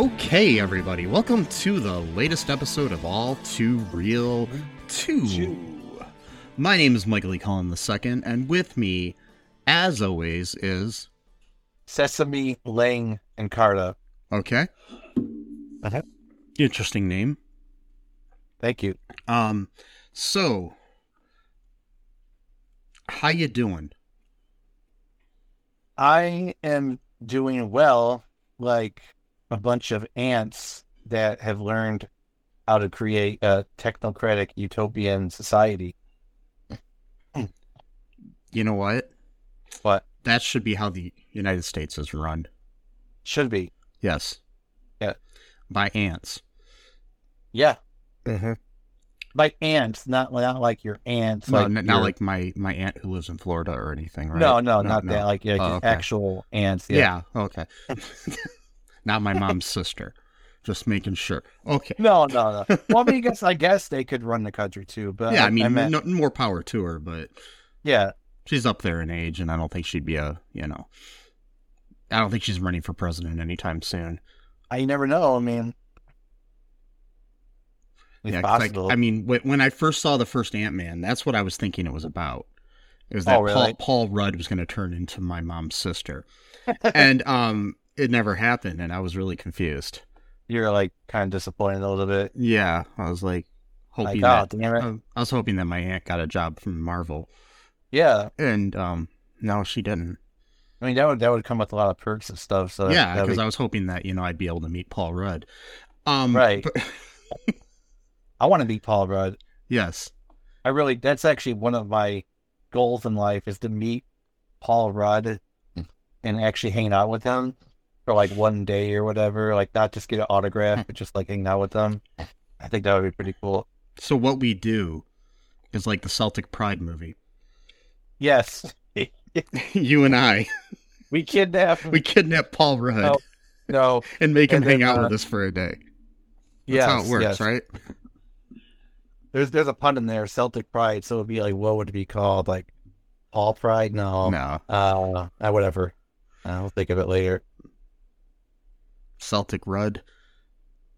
Okay, everybody, welcome to the latest episode of All Too Real 2. My name is Michael E. Cullen II, and with me, as always, is. Sesame, Lang, and Carta. Okay. Uh-huh. Interesting name. Thank you. Um, so. How you doing? I am doing well, like a bunch of ants that have learned how to create a technocratic utopian society. You know what? What That should be how the United States is run. should be. Yes. Yeah. By ants. Yeah. Mm-hmm. Like ants, not not like your ants. No, like n- not your- like my, my aunt who lives in Florida or anything, right? No, no, not that. Like, like Oh, okay. actual ants. Yeah, okay. not my mom's sister. Just making sure. Okay. No, no, no. Well, I mean, I guess I guess they could run the country too, but yeah, I mean, meant- no, more power to her, but yeah, she's up there in age, and I don't think she'd be a, you know, I don't think she's running for president anytime soon. I never know. I mean, it's yeah, like, possible. I mean, when, when I first saw the first Ant Man, that's what I was thinking it was about. It was that Oh, really? Paul, Paul Rudd was going to turn into my mom's sister, and um, it never happened, and I was really confused. You're like kind of disappointed a little bit. Yeah, I was like hoping Like, oh, that damn it. I I was hoping that my aunt got a job from Marvel, Yeah, and um, no, she didn't. I mean that would that would come with a lot of perks and stuff. So yeah, because be- I was hoping that you know I'd be able to meet Paul Rudd. Um, Right. but- I want to meet Paul Rudd. yes. I really that's actually one of my goals in life is to meet Paul Rudd and actually hang out with him for like one day or whatever. Like not just get an autograph, but just like hang out with them. I think that would be pretty cool. So what we do is like the Celtic Pride movie. Yes, you and I, we kidnap. we kidnap Paul Rudd No, no, and make him And hang then, out uh, with us for a day. That's yes, how it works, yes. right? There's there's a pun in there, Celtic Pride. So it'd be like, what would it be called? Like Paul Pride? No, No, uh, uh, whatever. I'll think of it later. Celtic Rudd.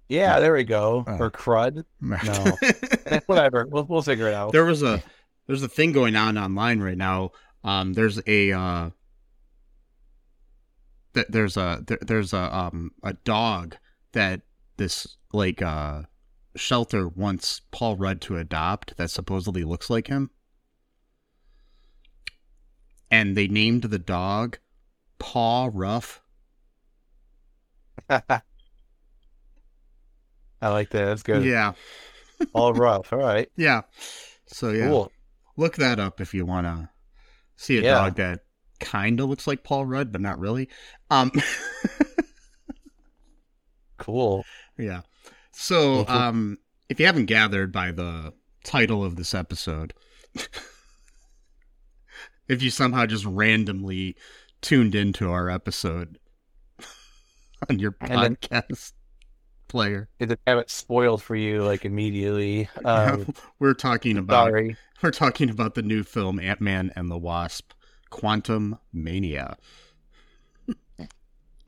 Yeah, there we go. Uh. or crud. Eh, whatever. We'll we'll figure it out. there was a there's a thing going on online right now. Um, there's a uh, th- there's a there, there's a um a dog that this like uh shelter wants Paul Rudd to adopt that supposedly looks like him, and they named the dog Paw Rough. I like that. That's good. Yeah, All rough. All right. yeah. So yeah, Cool. look that up if you want to see a Yeah. dog that kind of looks like Paul Rudd, but not really. Um, Cool. yeah. So, Mhm. um, if you haven't gathered by the title of this episode, if you somehow just randomly tuned into our episode on your And then- podcast player, Is it have it spoiled for you like immediately? Um, we're talking about sorry. we're talking about the new film Ant Man and the Wasp: Quantum Mania.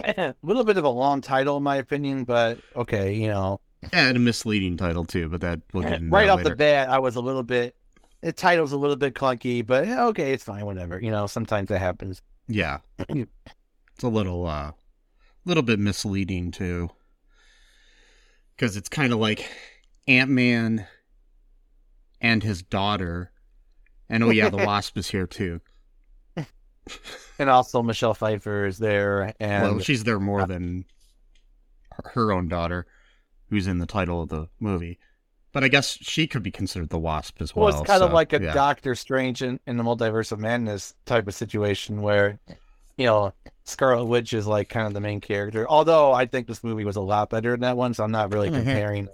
a little bit of a long title in my opinion, but okay, you know. And a misleading title too, but that we'll get right off later. the bat, I was a little bit. The title's a little bit clunky, but okay, it's fine. Whatever, you know. Sometimes that happens. Yeah. it's a little uh little bit misleading too. Cuz it's kind of like Ant-Man and his daughter. And oh yeah, the Wasp is here too. And also, Michelle Pfeiffer is there, and well, she's there more than her- own daughter who's in the title of the movie. But I guess she could be considered the Wasp as Well, well. it's kind of like a yeah. Doctor Strange in, in the Multiverse of Madness type of situation where, you know, Scarlet Witch is like kind of the main character. Although I think this movie was a lot better than that one, so I'm not really Mhm. comparing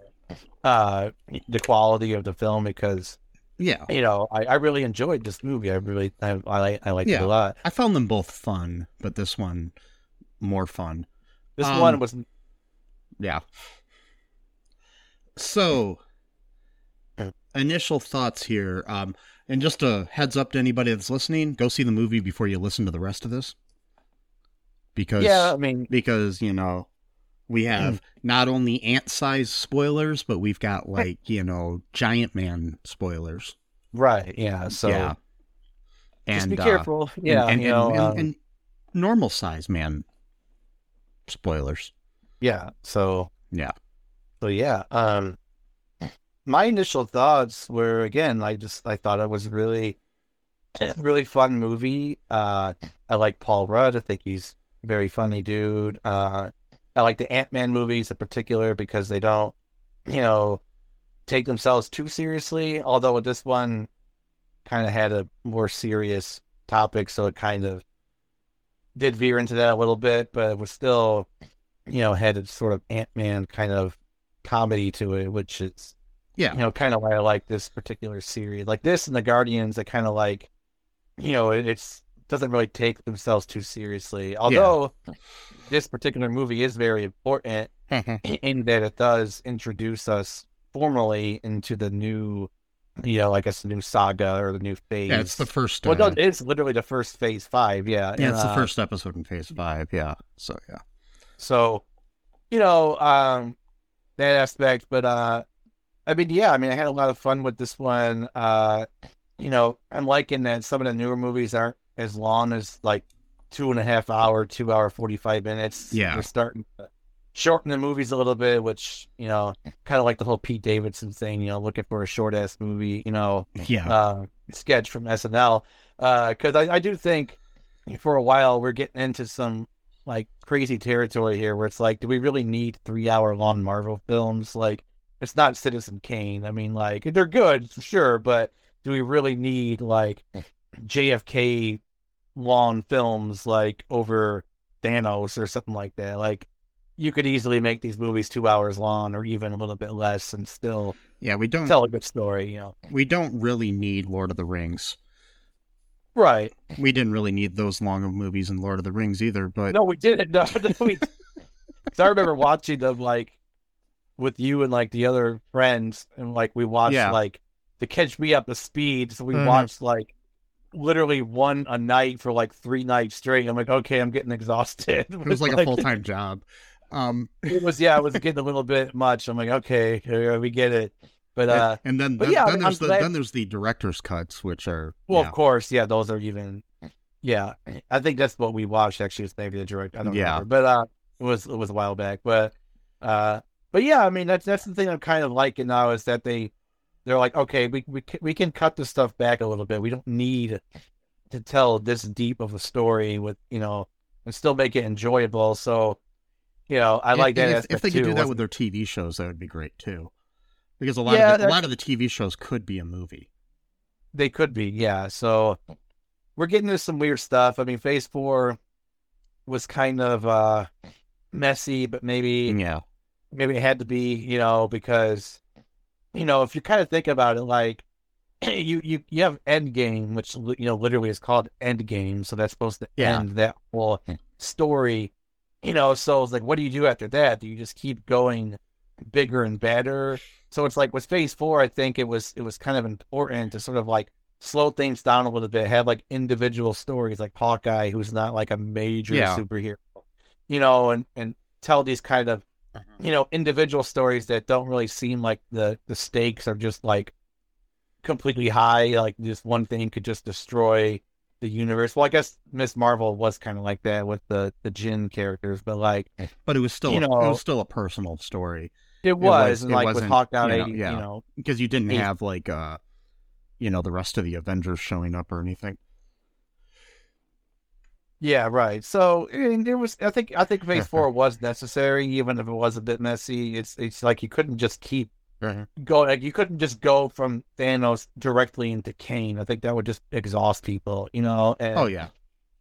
uh, the quality of the film because Yeah, you know I, I really enjoyed this movie. I really I I, like- I liked it a lot. I found them both fun, but this one more fun. This Um, one was Yeah. So, initial thoughts here. Um, and just a heads up to anybody that's listening: go see the movie before you listen to the rest of this, because yeah. I mean, because you know we have Mm. not only ant-sized spoilers, but we've got like you know giant man spoilers. right? Yeah. So yeah, just be uh, careful. and- Yeah. and, you know. and, um, and, and normal size man spoilers. Yeah. So Yeah. So yeah. Um my initial thoughts were again, I just I thought it was really really fun movie. Uh I like Paul Rudd. I think he's very funny dude. Uh I like the Ant Man movies in particular because they don't, you know, take themselves too seriously. Although with this one kind of had a more serious topic, so it kind of did veer into that a little bit, but it was still, you know, had a sort of Ant Man kind of comedy to it, which is, Yeah. you know, kind of why I like this particular series. Like this and the Guardians, I kind of like, you know, it, it's doesn't really take themselves too seriously. Although this particular movie is very important in that it does introduce us formally into the new, you know, I guess the new saga or the new phase. Yeah, it's the first. well, uh, no, it's literally the first phase five. Yeah, yeah, and, it's the uh, first episode in Phase Five. Yeah, so yeah, So, you know, um, that aspect. But uh, I mean, yeah, I mean, I had a lot of fun with this one. Uh, you know, I'm liking that some of the newer movies aren't as long as like two and a half hour, two hour, forty five minutes. Yeah. they're starting to shorten the movies a little bit, which you know, kind of like the whole Pete Davidson thing. You know, looking for a short ass movie. You know, yeah, uh, sketch from SNL because I, I do think for a while we're getting into some like crazy territory here where it's like, do we really need three hour long Marvel films? Like, it's not Citizen Kane. I mean, like they're good, for sure, but do we really need like JFK long films like over Thanos or something like that? Like, you could easily make these movies two hours long or even a little bit less and still yeah. We don't tell a good story, you know? we don't really need Lord of the Rings. Right. We didn't really need those long of movies in Lord of the Rings either. But No, we didn't. No, no, we. I remember watching them like with you and like the other friends, and like we watched Yeah. like to catch me up to speed. So we Mhm. watched like literally one a night for like three nights straight. I'm like, okay, I'm getting exhausted. it was like a full time job. Um, It was yeah, it was getting a little bit much. I'm like, okay, we get it. But uh, and then but then, yeah, then I'm there's the glad- then there's the director's cuts, which are well, yeah. of course, yeah, those are even. Yeah, I think that's what we watched. Actually, it's maybe the direct. I don't Yeah. remember, but uh, it was it was a while back. But uh, but yeah, I mean that's that's the thing I'm kind of liking now is that they they're like, okay, we we can, we can cut this stuff back a little bit. We don't need to tell this deep of a story with you know and still make it enjoyable. So you know, I And- like that if, if they too. could do that with their TV shows, that would be great too. Because a lot Yeah, of the, a lot of the TV shows could be a movie. They could be, yeah. So we're getting into some weird stuff. I mean, Phase Four was kind of uh messy, but maybe Yeah, maybe it had to be, you know, because you know, if you kind of think about it, like you you you have Endgame, which you know literally is called Endgame, so that's supposed to Yeah. end that whole hmm. story. You know, so it's like, what do you do after that? Do you just keep going bigger and better? So it's like with Phase Four, I think it was it was kind of important to sort of like slow things down a little bit, have like individual stories, like Hawkeye, who's not like a major Yeah. superhero, you know, and and tell these kind of you know individual stories that don't really seem like the the stakes are just like completely high like just one thing could just destroy the universe well i guess miss marvel was kind of like that with the the jin characters but like but it was still You a- it was still a personal story it was, was- and it like with you know, you yeah. know because you didn't have like uh, you know, the rest of the Avengers showing up or anything. Yeah right so and there was i think i think phase four was necessary even if it was a bit messy it's it's like you couldn't just keep going. like you couldn't just go from Thanos directly into Kang. I think that would just exhaust people, you know. And, Oh yeah.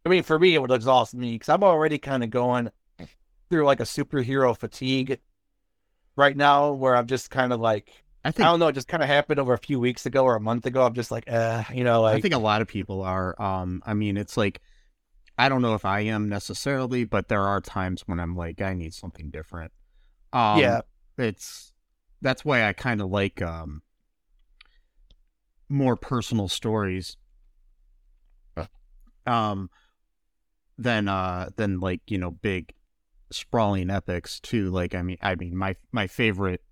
I mean, for me, it would exhaust me because I'm already kind of going through like a superhero fatigue right now, where I'm just kind of like I I don't know, it just kind of happened over a few weeks ago or a month ago. I'm just like, uh, you know, like I think a lot of people are. Um, I mean, it's like I don't know if I am necessarily, but there are times when I'm like, I need something different. Um, yeah, it's that's why I kind of like um more personal stories. Um, than uh than like you know big sprawling epics too. Like I mean, I mean my my favorite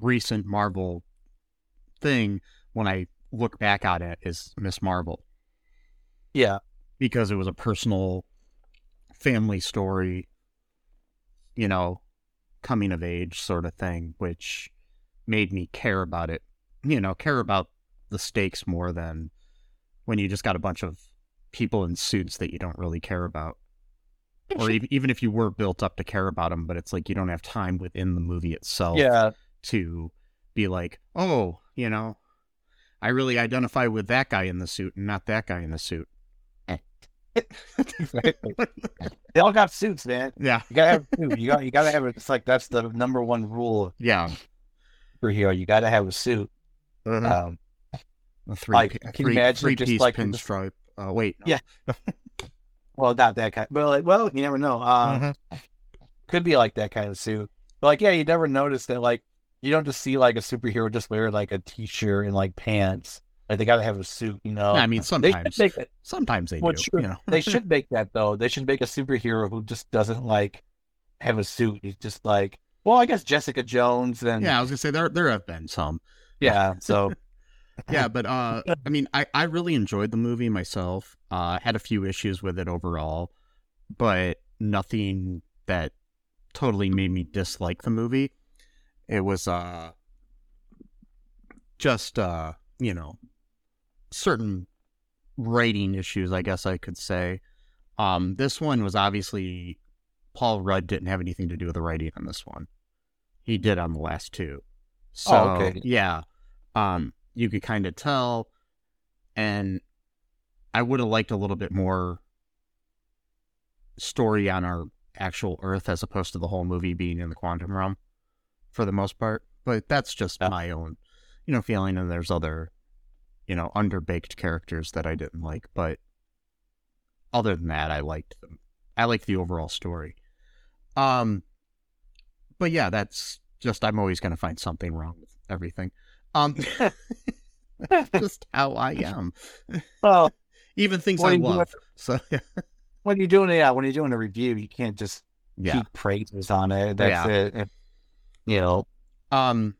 recent Marvel thing when I look back on it is Miss Marvel yeah, because it was a personal family story, you know, coming of age sort of thing, which made me care about it, you know, care about the stakes more than when you just got a bunch of people in suits that you don't really care about. Or even, even if you were built up to care about them, but it's like you don't have time within the movie itself yeah, to be like, oh, you know, I really identify with that guy in the suit and not that guy in the suit. they all got suits, man. Yeah, You gotta have a suit. You got you gotta have it. It's like that's the number one rule yeah. for here. You gotta have a suit. Um, A three, Like, can you imagine three just like- pinstripe. Uh, wait, no. Yeah. well, not that kind. But like, well, you never know. Uh, Mhm. could be like that kind of suit. But like, yeah, you never notice that. Like, you don't just see like a superhero just wear like a t-shirt and like pants. Like they gotta have a suit, you know. I mean, sometimes, it. sometimes they Well, do. sure. You know, They should make that though. They should make a superhero who just doesn't like have a suit. He's just like, well, I guess Jessica Jones and yeah, I was gonna say there there have been some. yeah. So Yeah, but uh, I mean, I I really enjoyed the movie myself. Uh, had a few issues with it overall, but nothing that totally made me dislike the movie. It was uh, just uh, you know, certain writing issues, I guess I could say. Um, this one was obviously Paul Rudd didn't have anything to do with the writing on this one. He did on the last two. So Oh, okay. yeah. Um, you could kind of tell and I would have liked a little bit more story on our actual Earth as opposed to the whole movie being in the quantum realm for the most part. But that's just Yeah. my own, you know, feeling. And there's other, you know, underbaked characters that I didn't like. But other than that, I liked them. I liked the overall story. Um, but yeah, that's just I'm always going to find something wrong with everything. Um, just how I am. well, Even things I do you do love. So yeah, when you're doing yeah, when you're doing a review, you can't just yeah. keep praises on it. That's Yeah. it. You know, Um.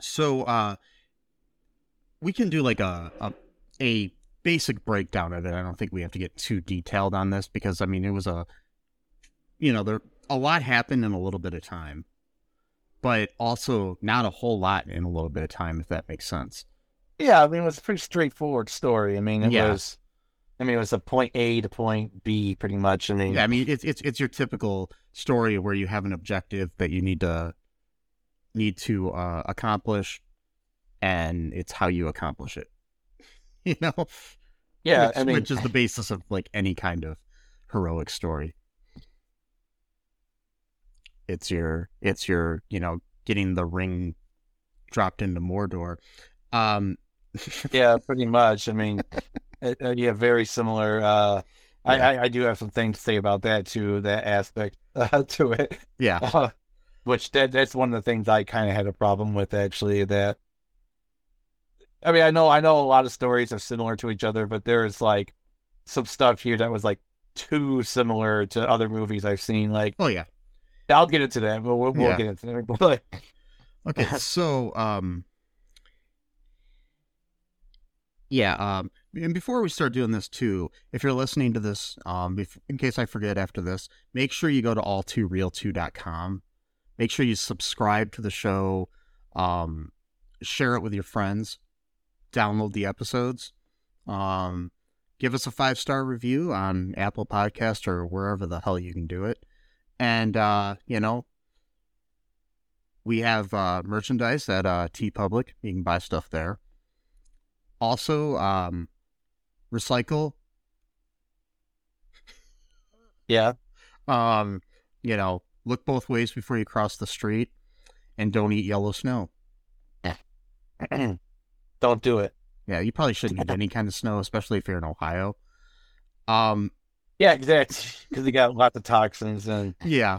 So uh, we can do like a, a a basic breakdown of it. I don't think we have to get too detailed on this because I mean it was a, you know, there a lot happened in a little bit of time, but also not a whole lot in a little bit of time. If that makes sense. yeah. I mean, it was a pretty straightforward story. I mean, it Yeah. was. I mean, it was a point A to point B, pretty much. I mean, Yeah, I mean it's it's it's your typical story where you have an objective that you need to need to uh, accomplish, and it's how you accomplish it. You know, yeah. which, I mean, which is the basis of like any kind of heroic story. It's your it's your you know getting the ring dropped into Mordor. Um, yeah, pretty much. I mean, uh, uh, yeah, very similar. Uh, I, Yeah. I, I do have some things to say about that too, that aspect uh, to it. yeah, Uh, which that that's one of the things I kind of had a problem with actually. That I mean, I know I know a lot of stories are similar to each other, but there is like some stuff here that was like too similar to other movies I've seen. Like oh yeah. I'll get into that, but we'll, we'll Yeah. get into that. But Okay, so um yeah, um and before we start doing this too, if you're listening to this um bef- in case I forget after this, make sure you go to all2real2.com. Make sure you subscribe to the show, um share it with your friends, download the episodes. Um give us a 5-star review on Apple Podcast or wherever the hell you can do it. And uh, you know, we have uh, merchandise at uh, TeePublic. You can buy stuff there. Also, um, recycle. Yeah. Um, you know, look both ways before you cross the street, and don't eat yellow snow. Don't do it. Yeah, you probably shouldn't eat any kind of snow, especially if you're in Ohio. Um, Yeah, exactly. Because you got lots of toxins and yeah,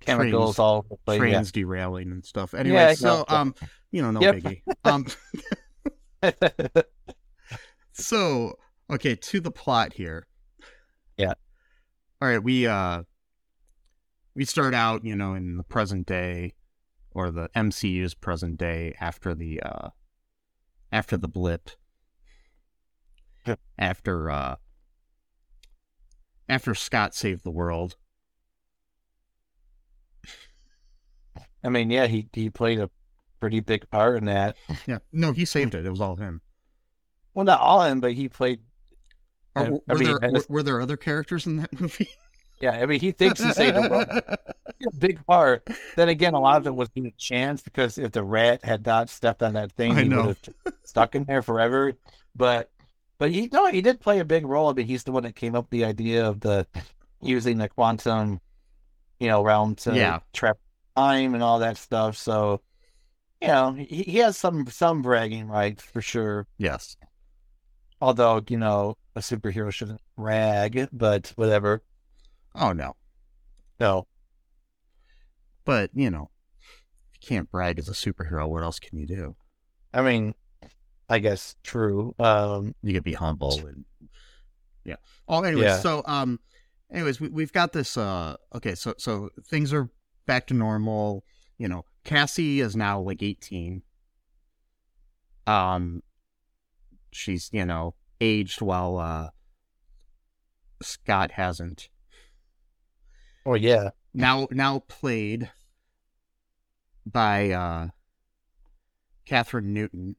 chemicals Trains- all over the place. trains derailing and stuff. Anyway, Yeah, so um, you know, no Yep. biggie. Um, so okay, to the plot here. Yeah. All right, we uh, we start out, you know, in the present day, or the MCU's present day after the uh, after the blip, after uh, after Scott saved the world. I mean, yeah, he he played a pretty big part in that. Yeah, no, he saved it. It was all him. Well, not all him, but he played. I- were, I mean, there, were, were there other characters in that movie? Yeah, I mean, he thinks he saved the world. a big part. Then again, a lot of it was being chance because if the rat had not stepped on that thing, I he know. would have stuck in there forever. But but he no, he did play a big role. I mean, he's the one that came up with the idea of the using the quantum, you know, realm to Yeah. trap time and all that stuff. So you know, he, he has some some bragging rights for sure. yes. Although you know, a superhero shouldn't brag, but whatever. Oh no. No, But, you know, if you can't brag as a superhero, what else can you do? I mean, I guess true. Um, You could be humble and yeah. Oh, anyways, Yeah. so um, anyways, we we've got this. Uh, okay, so so things are back to normal. You know, Cassie is now like eighteen. Um, she's you know aged while uh Scott hasn't. oh yeah. now now played by uh Kathryn Newton,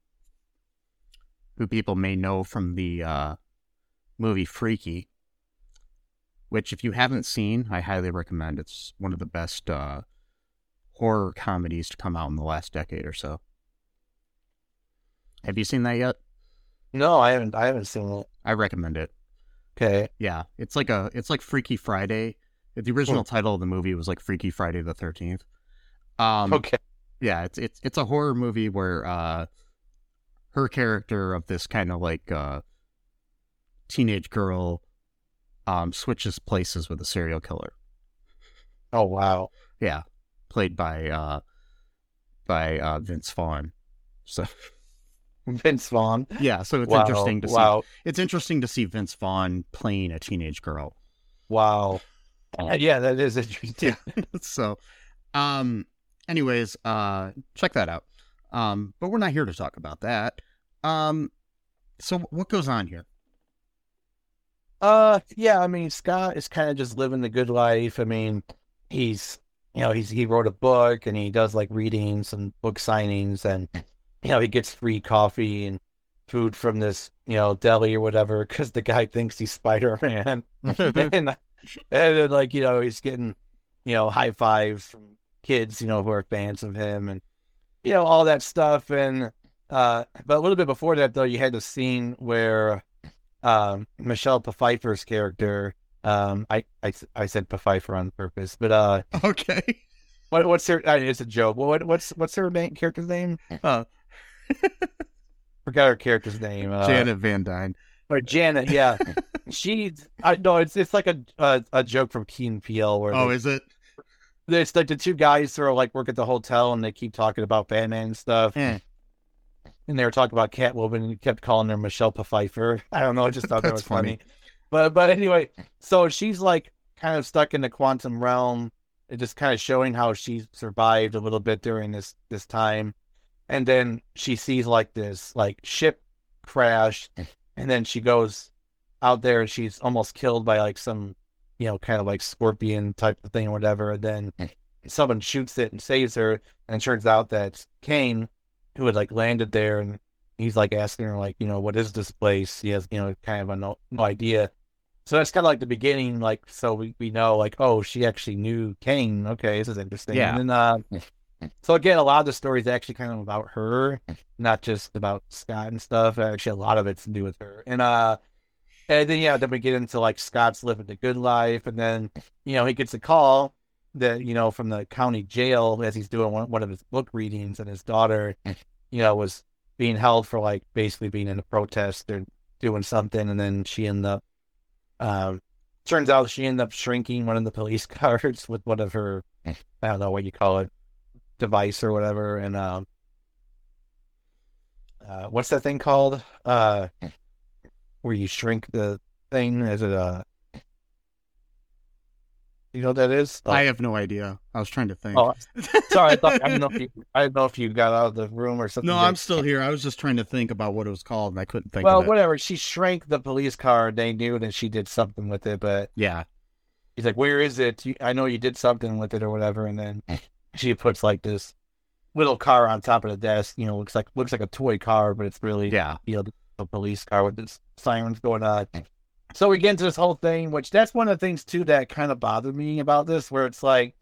who people may know from the uh movie Freaky, which if you haven't seen, I highly recommend. It's one of the best uh horror comedies to come out in the last decade or so. Have you seen that yet? No, I haven't. I haven't seen it. I recommend it. Okay. Yeah, it's like a it's like Freaky Friday. The original title of the movie was like Freaky Friday the Thirteenth. Um, okay. Yeah, it's it's it's a horror movie where uh, her character of this kind of like uh, teenage girl um, switches places with a serial killer. Oh wow. Yeah, played by uh, by uh, Vince Vaughn. So Vince Vaughn. yeah, so it's wow. interesting to see. wow. It's interesting to see Vince Vaughn playing a teenage girl. Wow. Uh, Yeah, that is interesting. so um anyways uh check that out um but we're not here to talk about that um so what goes on here Uh, yeah. I mean, Scott is kind of just living the good life. I mean, he's you know he's he wrote a book and he does like readings and book signings and you know he gets free coffee and food from this you know deli or whatever because the guy thinks he's Spider Man. and, and then like you know he's getting you know high fives from kids you know who are fans of him and you know all that stuff. And uh but a little bit before that though you had the scene where um Michelle Pfeiffer's character um I I, I said Pfeiffer on purpose but uh okay. what what's her uh, it's a joke. What what's what's her main character's name? Uh forgot her character's name uh, janet van dyne. Or Janet yeah. She I no it's it's like a a, a joke from Key & Peele where oh they- is it It's like the two guys who are like work at the hotel and they keep talking about Batman and stuff. Eh. And they were talking about Catwoman and kept calling her Michelle Pfeiffer. I don't know, I just thought that was funny. funny. But but anyway, so she's like kind of stuck in the quantum realm. It just kind of showing how she survived a little bit during this this time. And then she sees like this like ship crash and then she goes out there and she's almost killed by like some you know, kind of like scorpion type of thing or whatever. And then someone shoots it and saves her. And it turns out that Kang who had like landed there and he's like asking her, like, you know, what is this place? He has, you know, kind of a no, no idea. So that's kind of like the beginning, like, so we, we know, like, oh, she actually knew Kang. Okay, this is interesting. Yeah. And then, uh, so again, a lot of the story is actually kind of about her, not just about Scott and stuff. Actually, a lot of it's to do with her. And uh, and then yeah, then we get into like Scott's living the good life, and then you know he gets a call that you know from the county jail as he's doing one, one of his book readings, and his daughter, you know, was being held for like basically being in a protest or doing something, and then she ended up. Um, turns out she ended up shrinking one of the police cars with one of her I don't know what you call it device or whatever and um uh what's that thing called uh where you shrink the thing is it uh you know what that is I have no idea. I was trying to think. oh sorry I, thought, I don't know if you I don't know if you got out of the room or something no, I'm still here. I was just trying to think about what it was called, and I couldn't think well of it. Well, whatever she shrank the police car they knew that she did something with it but Yeah, he's like, "Where is it? You, I know you did something with it or whatever." And then she puts like this little car on top of the desk. You know, looks like looks like a toy car, but it's really yeah, you know a police car with this sirens going on. So we get into this whole thing, which that's one of the things too that kind of bothered me about this, where it's like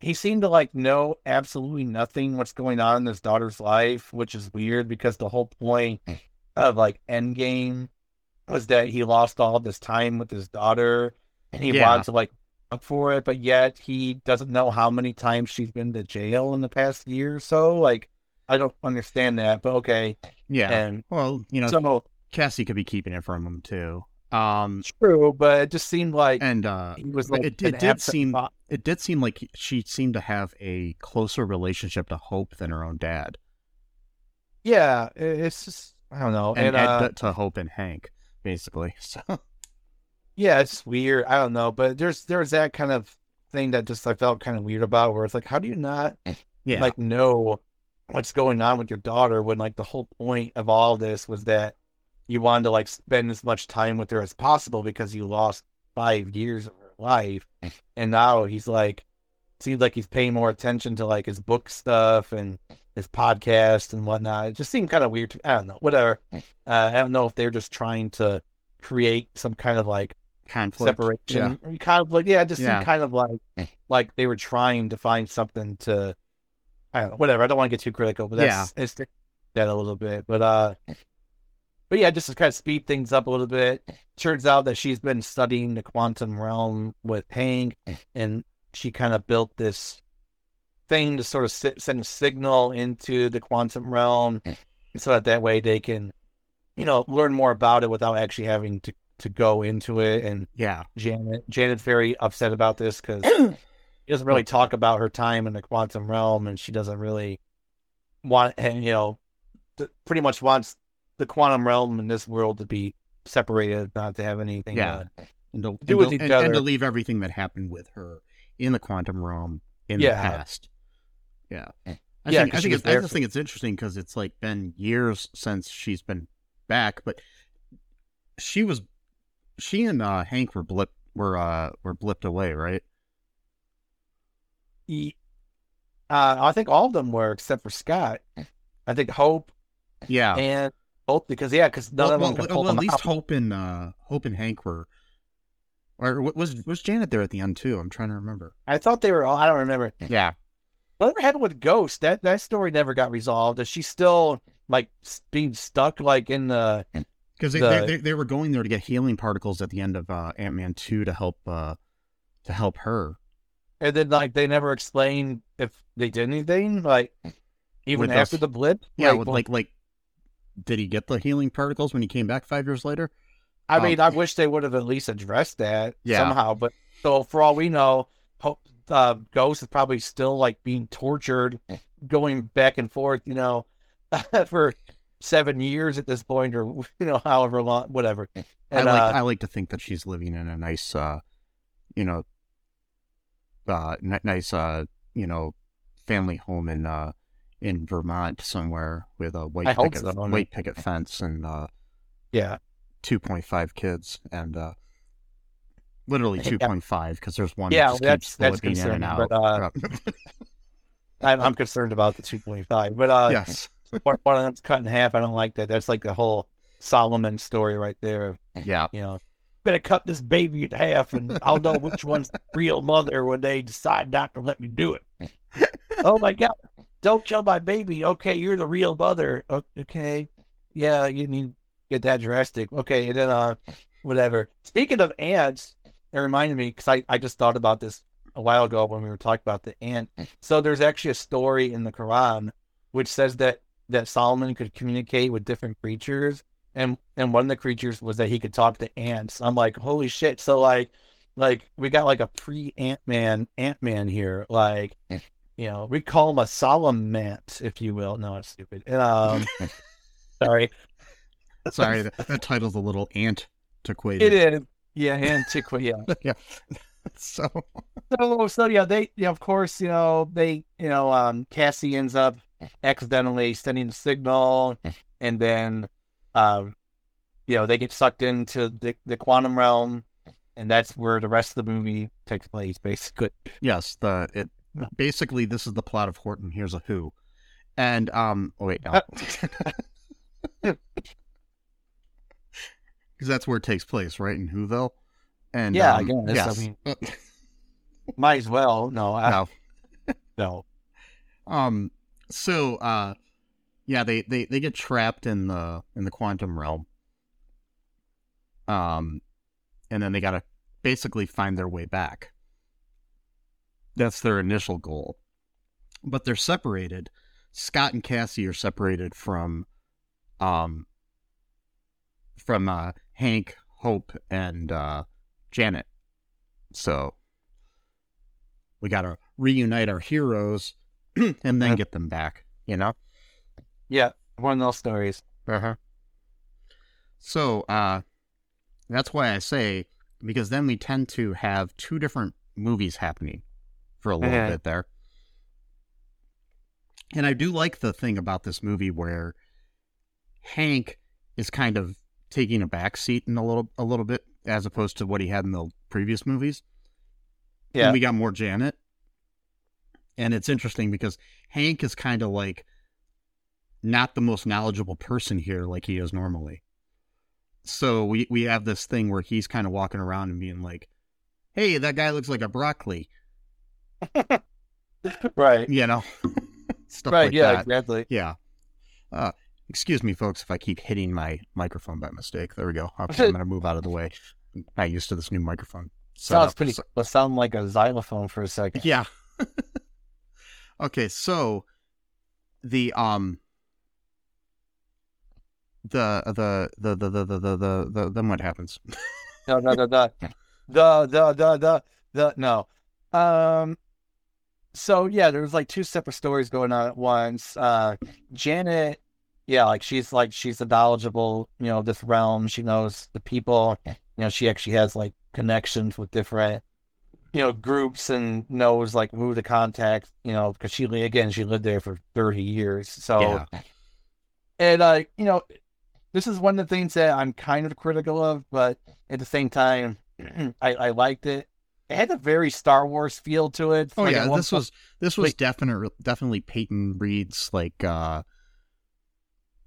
he seemed to like know absolutely nothing what's going on in his daughter's life, which is weird because the whole point of like Endgame was that he lost all this time with his daughter and he Yeah. wants to like look for it, but yet he doesn't know how many times she's been to jail in the past year or so. Like, I don't understand that, but okay. yeah. And well, you know, so Cassie could be keeping it from him too. Um, true, but it just seemed like and uh, he was like it- it did seem- fa- it did seem like she seemed to have a closer relationship to Hope than her own dad, yeah, it's just I don't know, and, and, uh, to Hope and Hank, basically. So yeah, it's weird. I don't know, but there's there's that kind of thing that just I felt kind of weird about, where it's like, how do you not yeah, like know what's going on with your daughter when like the whole point of all this was that you wanted to like spend as much time with her as possible because you lost five years of her life. And now he's like seems like he's paying more attention to like his book stuff and his podcast and whatnot. It just seemed kind of weird to, i don't know whatever. Uh, i don't know if they're just trying to create some kind of like conflict. separation kind of like yeah it just Yeah. seemed kind of like like they were trying to find something to I don't know, whatever. I don't want to get too critical, but that's it's that a little bit. But uh but yeah, just to kind of speed things up a little bit. Turns out that she's been studying the quantum realm with Hank and she kind of built this thing to sort of si- send a signal into the quantum realm so that that way they can you know learn more about it without actually having to to go into it and Yeah, Janet. Janet's very upset about this because she doesn't really talk about her time in the quantum realm, and she doesn't really want, and you know, pretty much wants the quantum realm and this world to be separated, not to have anything. Yeah. uh, and to, Do with to- each and- and to leave everything that happened with her in the quantum realm in Yeah. the past. Yeah, I Yeah, think, I think it's, I just think it's interesting because it's like been years since she's been back, but she was, she and uh, Hank were blip were uh were blipped away, right? He- uh, I think all of them were except for Scott. I think Hope Yeah. and both because yeah, because none well, of them well, could well, pull at them least out. Hope and uh, Hope and Hank were, or was was Janet there at the end too? I'm trying to remember. I thought they were all. I don't remember. Yeah, Whatever happened with Ghost? That that story never got resolved. Is she still like being stuck like in the? because they, The- they, they they were going there to get healing particles at the end of uh, Ant Man two to help uh to help her. And then like they never explain if they did anything like even With after us. the blip. Yeah, like, with, like like, did he get the healing particles when he came back five years later? I um, mean, I wish they would have at least addressed that Yeah. somehow. But so for all we know, Hope, uh, Ghost is probably still like being tortured, going back and forth. You know, for seven years at this point, or you know, however long, whatever. I like uh, I like to think that she's living in a nice, uh, you know, uh, nice, uh, you know, family home in uh, in Vermont somewhere with a white I picket so, white picket fence and uh, yeah, two point five kids and uh, literally two point five because there's one Yeah, that that's- keeps that's slipping in and concerning, out. but, uh, I'm, I'm concerned about the 2.5. But uh, yes, one, one of them's cut in half. I don't like that. That's like the whole Solomon story right there. yeah, You know, better cut this baby in half, and I'll know which one's real mother when they decide not to let me do it. oh my god, don't kill my baby. Okay, you're the real mother. Okay, yeah, you need to get that drastic. Okay, and then uh, whatever. Speaking of ants, it reminded me because I I just thought about this a while ago when we were talking about the ant. So there's actually a story in the Quran which says that that Solomon could communicate with different creatures, and and one of the creatures was that he could talk to ants. I'm like, holy shit! So like, like we got like a pre Ant Man Ant Man here. Like, you know, we call him a Solomant, if you will. No, it's stupid. Um, sorry, Sorry, that, that title's a little antiquated. it is. Yeah, antiquity. Yeah. yeah. So So, so yeah, they, yeah, of course, you know, they, you know, um, Cassie ends up accidentally sending the signal, and then, um, you know, they get sucked into the, the quantum realm, and that's where the rest of the movie takes place, basically. yes, the it basically this is the plot of Horton. Hears a Who, and um. Oh wait, no. Because that's where it takes place, right in Whoville. And Yeah, I um, guess, I mean- Might as well. No, I, no. no. Um. So, uh, yeah, they, they they get trapped in the in the quantum realm. Um, and then they gotta basically find their way back. That's their initial goal, but they're separated. Scott and Cassie are separated from, um, from uh, Hank, Hope, and uh, Janet. So we gotta reunite our heroes and then get them back. You know. Yeah, one of those stories. Uh-huh. So, uh, that's why I say because then we tend to have two different movies happening for a little Mhm. bit there. And I do like the thing about this movie where Hank is kind of taking a back seat in a little a little bit as opposed to what he had in the previous movies. Yeah. And we got more Janet. And it's interesting because Hank is kind of like not the most knowledgeable person here like he is normally. So we we have this thing where he's kind of walking around and being like, "Hey, that guy looks like a broccoli," Right. you know, stuff right. like yeah. that. Exactly. Yeah. Uh, excuse me, folks, if I keep hitting my microphone by mistake. There we go. Okay, I'm gonna move out of the way. I'm not used to this new microphone. Sounds pretty. So- sound like a xylophone for a second. Yeah. okay, so the um the the the the the the the, the, the then what happens? No, no, no, no. The, the, the, the, the, no. Um, so yeah, there was like two separate stories going on at once. Uh, Janet, yeah, like she's like, she's a knowledgeable, you know, this realm. She knows the people, you know, she actually has like connections with different, you know, groups and knows like who to contact, you know, because she, again, she lived there for 30 years. So, Yeah. and uh, you know, this is one of the things that I'm kind of critical of, but at the same time, I, I liked it. It had a very Star Wars feel to it. Oh Like, yeah, this was this was definitely definitely Peyton Reed's like uh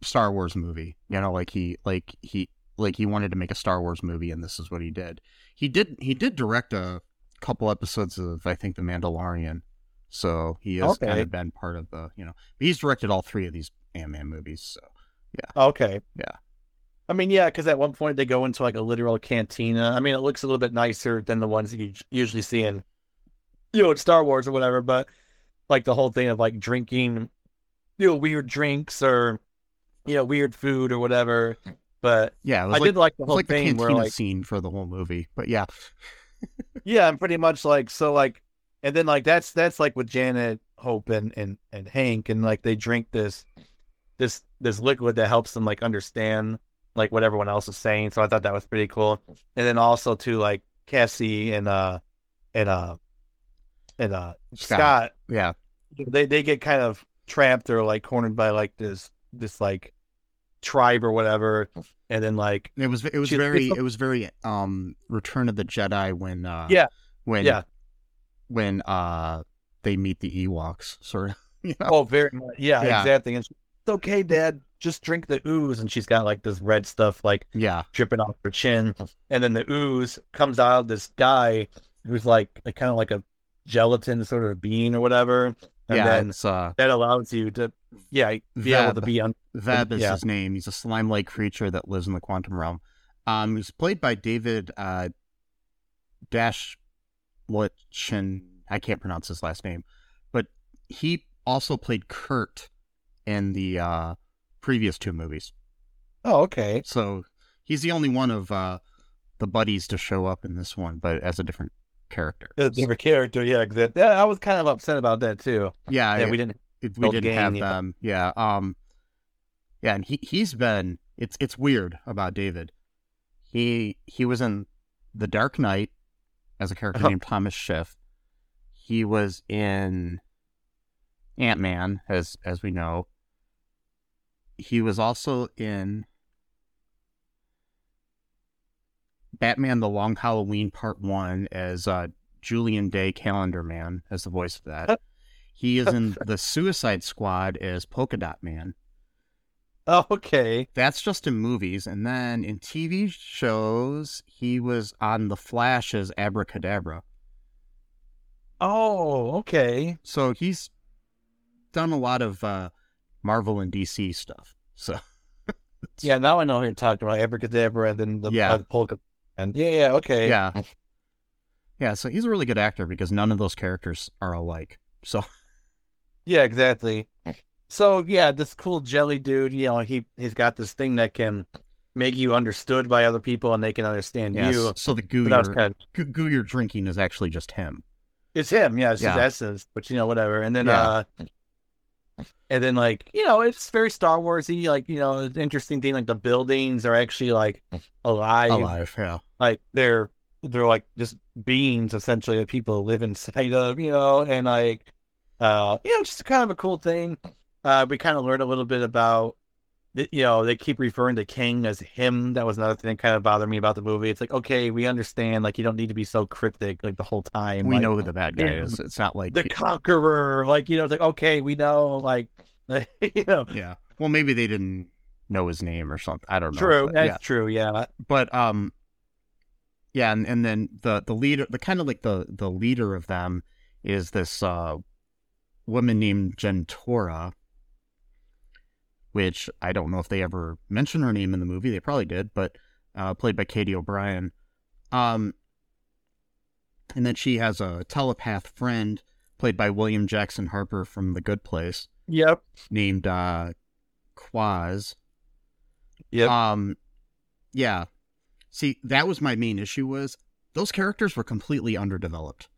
Star Wars movie. You know, like he like he like he wanted to make a Star Wars movie and this is what he did. He did he did direct a couple episodes of I think The Mandalorian. So he has kind of been part of the, you know, he's directed all three of these Ant-Man movies, so Okay. Yeah. I mean, yeah, because at one point they go into like a literal cantina. I mean, it looks a little bit nicer than the ones that you usually see in, you know, Star Wars or whatever. But like the whole thing of like drinking, you know, weird drinks or, you know, weird food or whatever. But yeah, it was I like, did like the whole like the cantina where like scene for the whole movie. But yeah. Yeah, I'm pretty much like so like and then like that's that's like with Janet, Hope and and, and Hank and like they drink this this this liquid that helps them like understand like what everyone else is saying. So I thought that was pretty cool. And then also to like Cassie and uh and uh and uh Scott. Scott, Yeah. they they get kind of trapped or like cornered by like this this like tribe or whatever. And then like It was it was She- very it was very um Return of the Jedi when uh Yeah. when yeah. when uh they meet the Ewoks sort of you know? Oh, very much. Yeah, Yeah. exactly. And it's okay, Dad. Just drink the ooze. And she's got like this red stuff like yeah dripping off her chin. And then the ooze comes out of this guy who's like, like kind of like a gelatin sort of being or whatever. And yeah, then uh, that allows you to, yeah, be able to be on. Veb is Yeah. his name. He's a slime-like creature that lives in the quantum realm. Um, he's played by David uh, Dastmalchian. I can't pronounce his last name, but he also played Kurt in the uh, previous two movies. Oh, okay. So he's the only one of uh, the buddies to show up in this one, but as a different character. A different character, yeah. I was kind of upset about that too. Yeah, Yeah, we didn't. It- we didn't have yeah. them. Yeah. Um. Yeah, and he he's been. It's it's weird about David. He he was in The Dark Knight as a character Oh. named Thomas Schiff. He was in Ant Man, as as we know. He was also in Batman: The Long Halloween Part One as uh, Julian Day Calendar Man as the voice of that. He is in the Suicide Squad as Polka Dot Man. Oh, okay. That's just in movies, and then in TV shows, he was on The Flash as Abracadabra. Oh, okay. So he's done a lot of uh, Marvel and DC stuff. So Yeah, now I know who you're talking about. Abracadabra and then the Yeah. uh, polka. And yeah, yeah, okay. yeah, yeah. So he's a really good actor because none of those characters are alike. So Yeah, exactly. So yeah, this cool jelly dude, you know, he he's got this thing that can make you understood by other people and they can understand yes. you. So the goo you're, kind of goo, goo you're drinking is actually just him. it's him, yeah, it's Yeah. his essence, but you know, whatever. And then Yeah. uh and then like, you know, it's very Star Warsy, like, you know, it's interesting thing, like the buildings are actually like alive. Alive, yeah. Like they're they're like just beings essentially that people live inside of, you know, and like uh you know, just kind of a cool thing. Uh we kind of learned a little bit about you know, they keep referring to King as him. That was another thing that kind of bothered me about the movie. It's like, okay, we understand, like you don't need to be so cryptic like the whole time. We like, know who the bad guy yeah. is. It's not like the conqueror, like you know, it's like okay, we know, like you know. yeah. Well, maybe they didn't know his name or something. I don't know. True, but that's yeah. true, yeah. but um yeah and, and then the the leader the kind of like the the leader of them is this uh woman named gentora which i don't know if they ever mentioned her name in the movie they probably did but uh played by Katy O'Brian um and then she has a telepath friend played by william jackson harper from the good place Yep. named uh quaz Yep. um, yeah. See, that was my main issue was those characters were completely underdeveloped.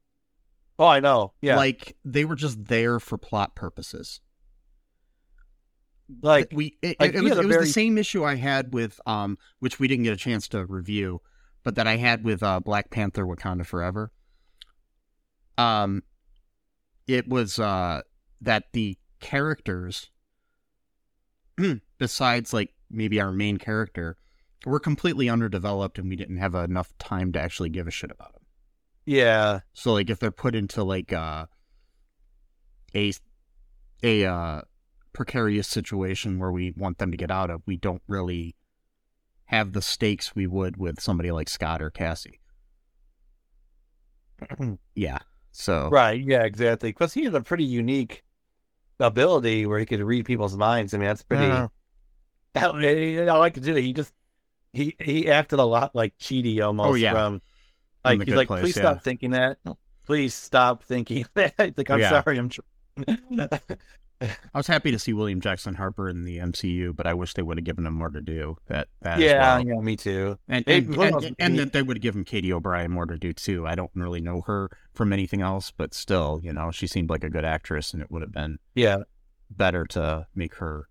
oh, I know. Yeah. Like they were just there for plot purposes. Like we, it, like, it, he was, it was very- the same issue I had with um, which we didn't get a chance to review, but that I had with uh, Black Panther: Wakanda Forever. Um, it was uh that the characters, besides like maybe our main character, were completely underdeveloped, and we didn't have enough time to actually give a shit about them. yeah. So like if they're put into like uh, a a uh, precarious situation where we want them to get out of, we don't really have the stakes we would with somebody like Scott or Cassie. Yeah. So Right. Yeah. Exactly. Because he had a pretty unique ability where he could read people's minds. I mean, that's pretty. Uh, I like to do it. He just he he acted a lot like Cheaty almost. Oh, yeah. From like he's like, Place, please yeah. stop thinking that. Please stop thinking that. like I'm Yeah. sorry. I'm. Tr- I was happy to see William Jackson Harper in the MCU, but I wish they would have given him more to do. That that yeah. well. Yeah. Me too. And It- and, and, and that they would have given Katy O'Brian more to do too. I don't really know her from anything else, but still, you know, she seemed like a good actress, and it would have been Yeah. better to make her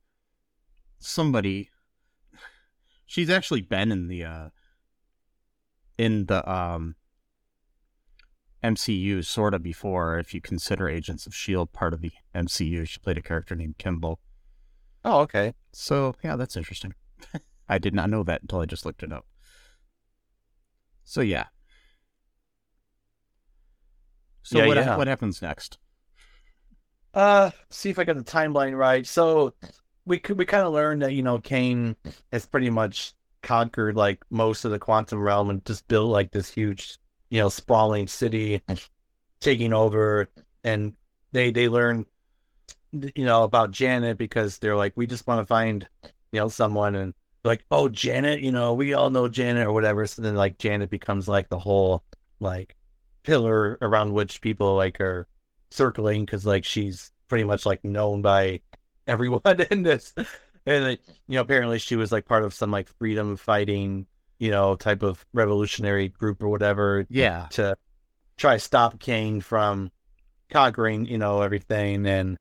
somebody. She's actually been in the uh in the um MCU sort of before. If you consider Agents of Shield part of the MCU, she played a character named Kimball. Oh. Okay. So yeah, that's interesting. I did not know that until I just looked it up. So yeah. So Yeah, what yeah. what happens next? Uh, see if I got the timeline right. So we could we kind of learned that you know Kang has pretty much conquered like most of the quantum realm and just built like this huge you know sprawling city, taking over, and they they learn you know, about Janet because they're like, we just want to find, you know, someone and like, oh, Janet, you know, we all know Janet or whatever. So then like Janet becomes like the whole like pillar around which people like are circling because like she's pretty much like known by everyone in this. And like, you know, apparently she was like part of some like freedom fighting, you know, type of revolutionary group or whatever Yeah. to try to stop Kang from conquering, you know, everything. And,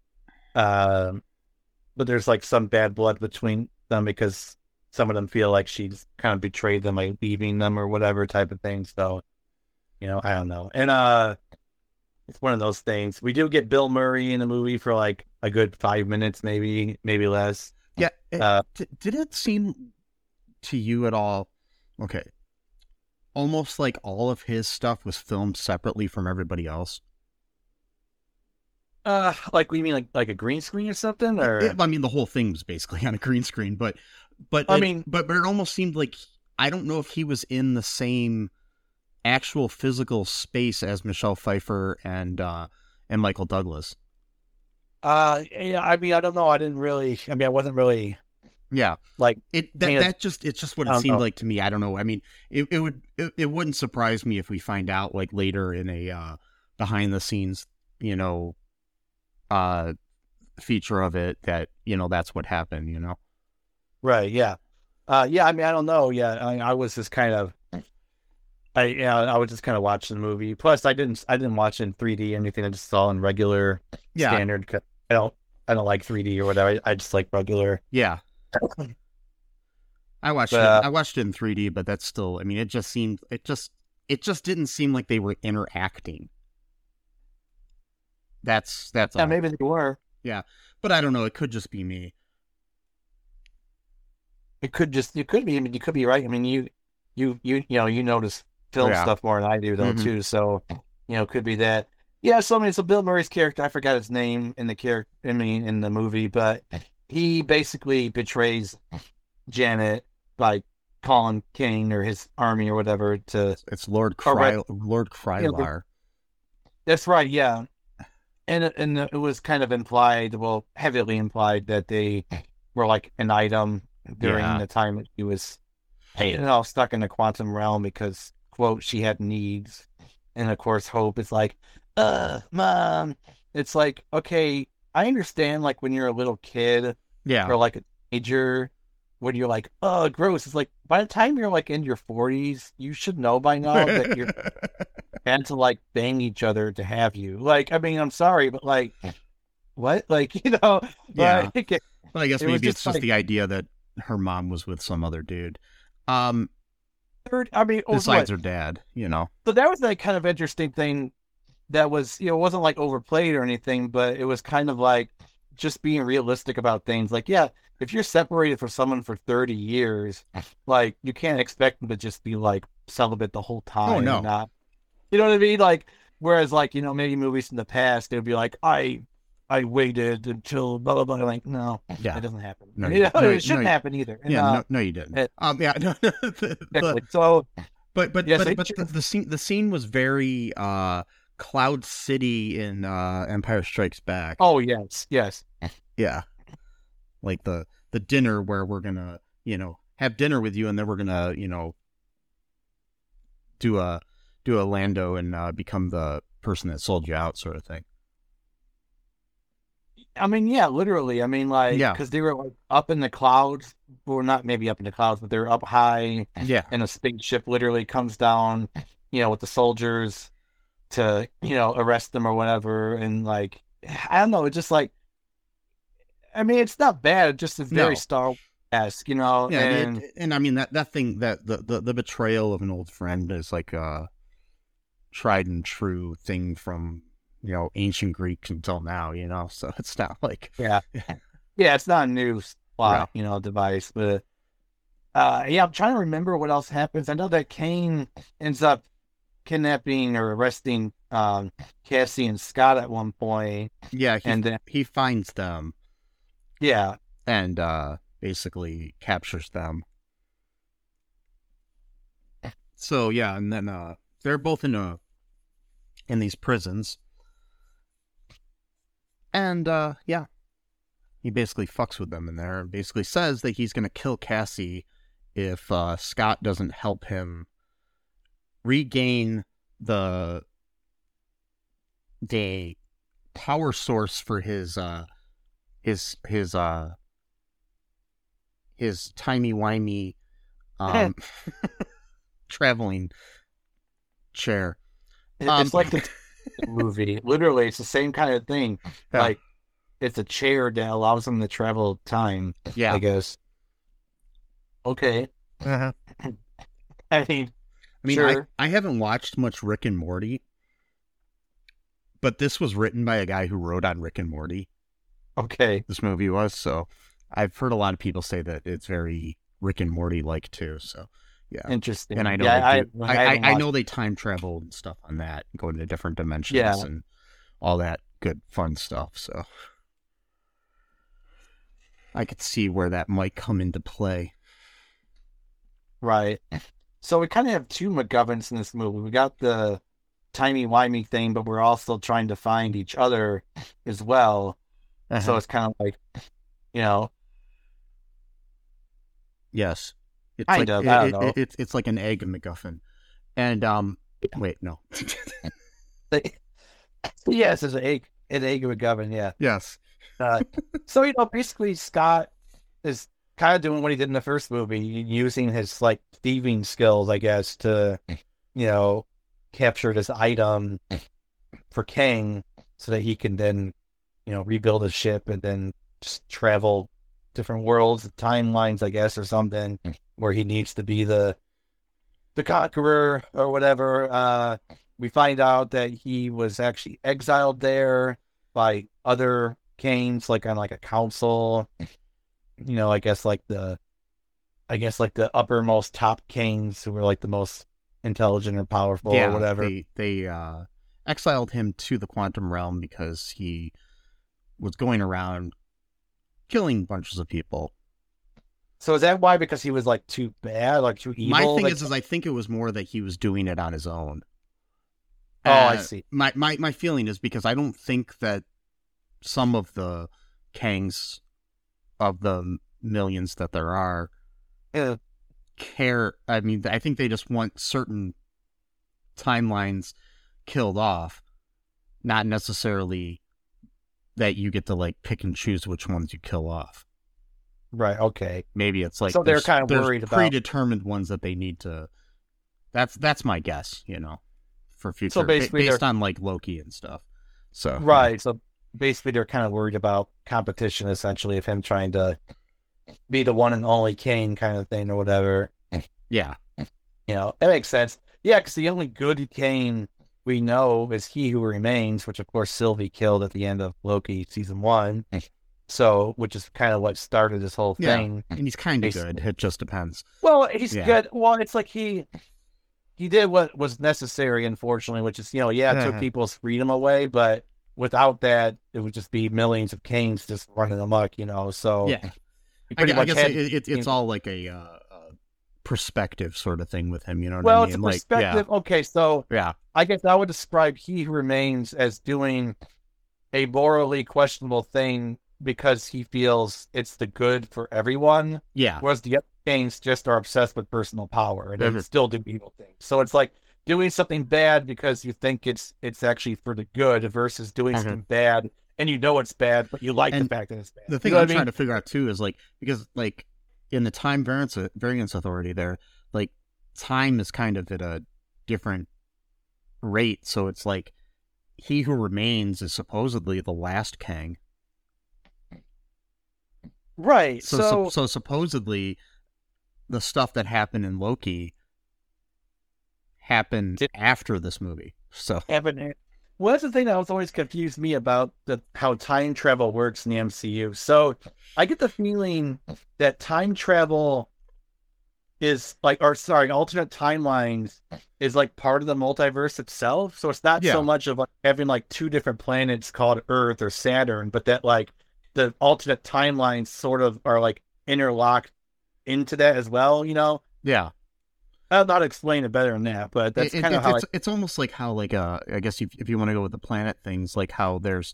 um, but there's like some bad blood between them because some of them feel like she's kind of betrayed them by leaving them or whatever type of thing. So, you know, I don't know. And, uh, it's one of those things. We do get Bill Murray in the movie for like a good five minutes, maybe, maybe less. Yeah. it- Uh, d- did it seem to you at all? Okay. Almost like all of his stuff was filmed separately from everybody else. uh, like, we mean, like, like a green screen or something? Or, It- I mean, the whole thing was basically on a green screen, but, but I it- mean- but but it almost seemed like I don't know if he was in the same actual physical space as Michelle Pfeiffer and uh and Michael Douglas. uh, yeah, I mean, I don't know. I didn't really, I mean, I wasn't really Yeah, like, it that, mean, that just it's just what I it seemed know. like to me. I don't know. I mean, it it would it, it wouldn't surprise me if we find out like later in a uh behind the scenes, you know, uh feature of it that you know that's what happened. You know. Right. Yeah. Uh, yeah. I mean, I don't know. Yeah. I, mean, I was just kind of, I yeah, I was just kind of watching the movie. Plus, I didn't, I didn't watch in 3D or anything. I just saw in regular Yeah. standard. I don't, I don't like 3D or whatever. I, I just like regular. Yeah. I watched But, it. uh, I watched it in 3D, but that's still. I mean, it just seemed. It just. It just didn't seem like they were interacting. That's that's. Yeah, all. maybe they were. Yeah, but I don't know. It could just be me. It could just, it could be. I mean, you could be right. I mean, you, you, you, you know, you notice film Yeah. stuff more than I do, though, Mhm. too. So, you know, it could be that. Yeah. So I mean, so Bill Murray's character, I forgot his name in the character. I mean, in the movie, but he basically betrays Janet by calling Kang or his army or whatever to. It's Lord Oh, right. Cry, Lord Krylar. That's right. Yeah. And it- and it was kind of implied, well, heavily implied that they were like an item during Yeah. the time that he was you know, stuck in the quantum realm because, quote, she had needs. And of course, Hope is like, uh, mom. It's like, okay, I understand, like, when you're a little kid Yeah. or like a teenager, when you're like, oh, gross. It's like, by the time you're like in your 40s, you should know by now that you're and to like bang each other to have you. Like, I mean, I'm sorry, but like, what? Like, you know, Yeah. like, But I guess It maybe it's just just like- the idea that her mom was with some other dude. Um, third, I mean, besides what? her dad, you know. So that was like kind of interesting thing that was, you know, it wasn't like overplayed or anything, but it was kind of like just being realistic about things. Like, yeah, if you're separated from someone for 30 years, like you can't expect them to just be like celibate the whole time. Oh, no. and Not, you know what I mean? Like, whereas like, you know, maybe movies in the past, they'd be like, I, I waited until blah, blah, blah. Like, no, Yeah. it doesn't happen. No, You know, no, it shouldn't no, happen either. And, Yeah. uh, no, no, you didn't. it- um. Yeah. No. but exactly. So, but but but, but the, the scene the scene was very uh Cloud City in uh Empire Strikes Back. oh, yes, yes. Yeah. Like the the dinner where we're gonna you know have dinner with you and then we're gonna you know do a do a Lando and uh, become the person that sold you out sort of thing. I mean, yeah, literally. I mean, like, Yeah. because they were like up in the clouds, or not maybe up in the clouds, but they're up high, Yeah. and a spaceship literally comes down, you know, with the soldiers to, you know, arrest them or whatever. And like, I don't know, it's just like, I mean, it's not bad. It just is very No. Star esque, you know. Yeah, and and, and I mean that that thing that the, the the betrayal of an old friend is like a tried and true thing from you know ancient Greek until now, you know. So it's not like yeah, yeah, it's not a new plot, Right. you know, device, but. Uh, yeah, I'm trying to remember what else happens. I know that Kang ends up kidnapping or arresting um, Cassie and Scott at one point, yeah, he and then he finds them yeah, and uh basically captures them. So yeah, and then uh they're both in a in these prisons. And uh yeah, he basically fucks with them in there and basically says that he's going to kill Cassie if uh, Scott doesn't help him regain the the power source for his uh his his uh his timey wimey um traveling chair. Um, it's like the movie. Literally, it's the same kind of thing. Yeah. Like it's a chair that allows them to travel time. Yeah. I guess. Okay. Uh-huh. I mean, I mean, Sure. I, I haven't watched much Rick and Morty, but this was written by a guy who wrote on Rick and Morty. okay. This movie was so. I've heard a lot of people say that it's very Rick and Morty like too. So yeah, Interesting. and I know yeah, they I, do, I, I, I know they time travel and stuff on that, going to different dimensions Yeah. and all that good fun stuff. So I could see where that might come into play. Right. So we kind of have two MacGuffins in this movie. We got the timey wimey thing, but we're also trying to find each other as well. Uh-huh. So it's kind of like, you know, Yes. It's Kind like of, it- I don't it- know. it- it's it's like an egg MacGuffin. And um wait, no. yes, it's an egg, an egg MacGuffin. Yeah. yes. Uh, so you know, basically Scott is kind of doing what he did in the first movie, using his like thieving skills, I guess, to you know capture this item for Kang, so that he can then you know rebuild his ship and then just travel different worlds, timelines, I guess, or something, where he needs to be the the conqueror or whatever. Uh, we find out that he was actually exiled there by other Kangs, like on like a council. You know, I guess like the, I guess like the uppermost top kings who were like the most intelligent or powerful yeah, or whatever. They they uh exiled him to the quantum realm because he was going around killing bunches of people. So is that why? Because he was like too bad, like too evil? My thing like- is is I think it was more that he was doing it on his own. oh, I Uh, see. my, my my feeling is because I don't think that some of the Kangs of the millions that there are Yeah. care. I mean, I think they just want certain timelines killed off, not necessarily that you get to like pick and choose which ones you kill off. Right. Okay. Maybe it's like So they're kind of worried about- predetermined ones that they need to. That's that's my guess, you know, for future So basically based they're- on like Loki and stuff. So Right. So basically, they're kind of worried about competition, essentially, of him trying to be the one and only Kang kind of thing or whatever. yeah, You know, that makes sense. Yeah, because the only good Kang we know is He Who Remains, which of course Sylvie killed at the end of Loki season one. So, which is kind of what started this whole Yeah. thing. and he's kind of good. It just depends. Well, he's Yeah. good. Well, it's like he he did what was necessary, unfortunately, which is you know, yeah, it took people's freedom away, but without that, it would just be millions of kings just running amok, you know. So yeah, he I, pretty I guess had. it, it, it's all like a, uh, uh perspective sort of thing with him. You know what well, I it's a mean? Like, perspective. Okay, so yeah, yeah, I guess I would describe He Who Remains as doing a morally questionable thing because he feels it's the good for everyone. yeah. Whereas the other Kangs just are obsessed with personal power and they Mhm. still do evil things. So it's like doing something bad because you think it's it's actually for the good versus doing Mhm. something bad and you know it's bad, but you like And the fact that it's bad. The thing you know I'm what trying mean? to figure out too is like because like in the time variance variance authority there, like time is kind of at a different rate, so it's like he who remains is supposedly the last Kang. Right. So So, so, so supposedly the stuff that happened in Loki happened after this movie. So haven't well that's the thing that was always confused me about the how time travel works in the MCU. So I get the feeling that time travel is like or sorry, alternate timelines is like part of the multiverse itself. So it's not Yeah. so much of like having like two different planets called Earth or Saturn, but that like the alternate timelines sort of are like interlocked into that as well, you know? yeah, I don't to explain it better than that, but that's It- it- kind of it's, how it's, it's almost like how like uh I guess if, if you want to go with the planet things like how there's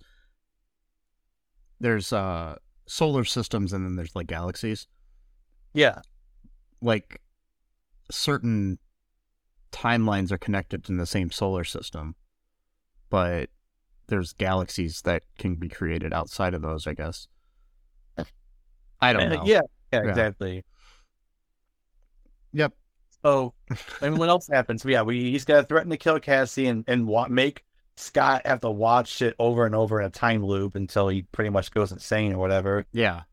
there's uh solar systems and then there's like galaxies. Yeah. Like certain timelines are connected in the same solar system, but there's galaxies that can be created outside of those, I guess. I don't Uh, know. Yeah. Yeah. Yeah. Exactly. Yep. So, and what else happens? Yeah, we he's got to threaten to kill Cassie and and wa- make Scott have to watch it over and over in a time loop until he pretty much goes insane or whatever. Yeah.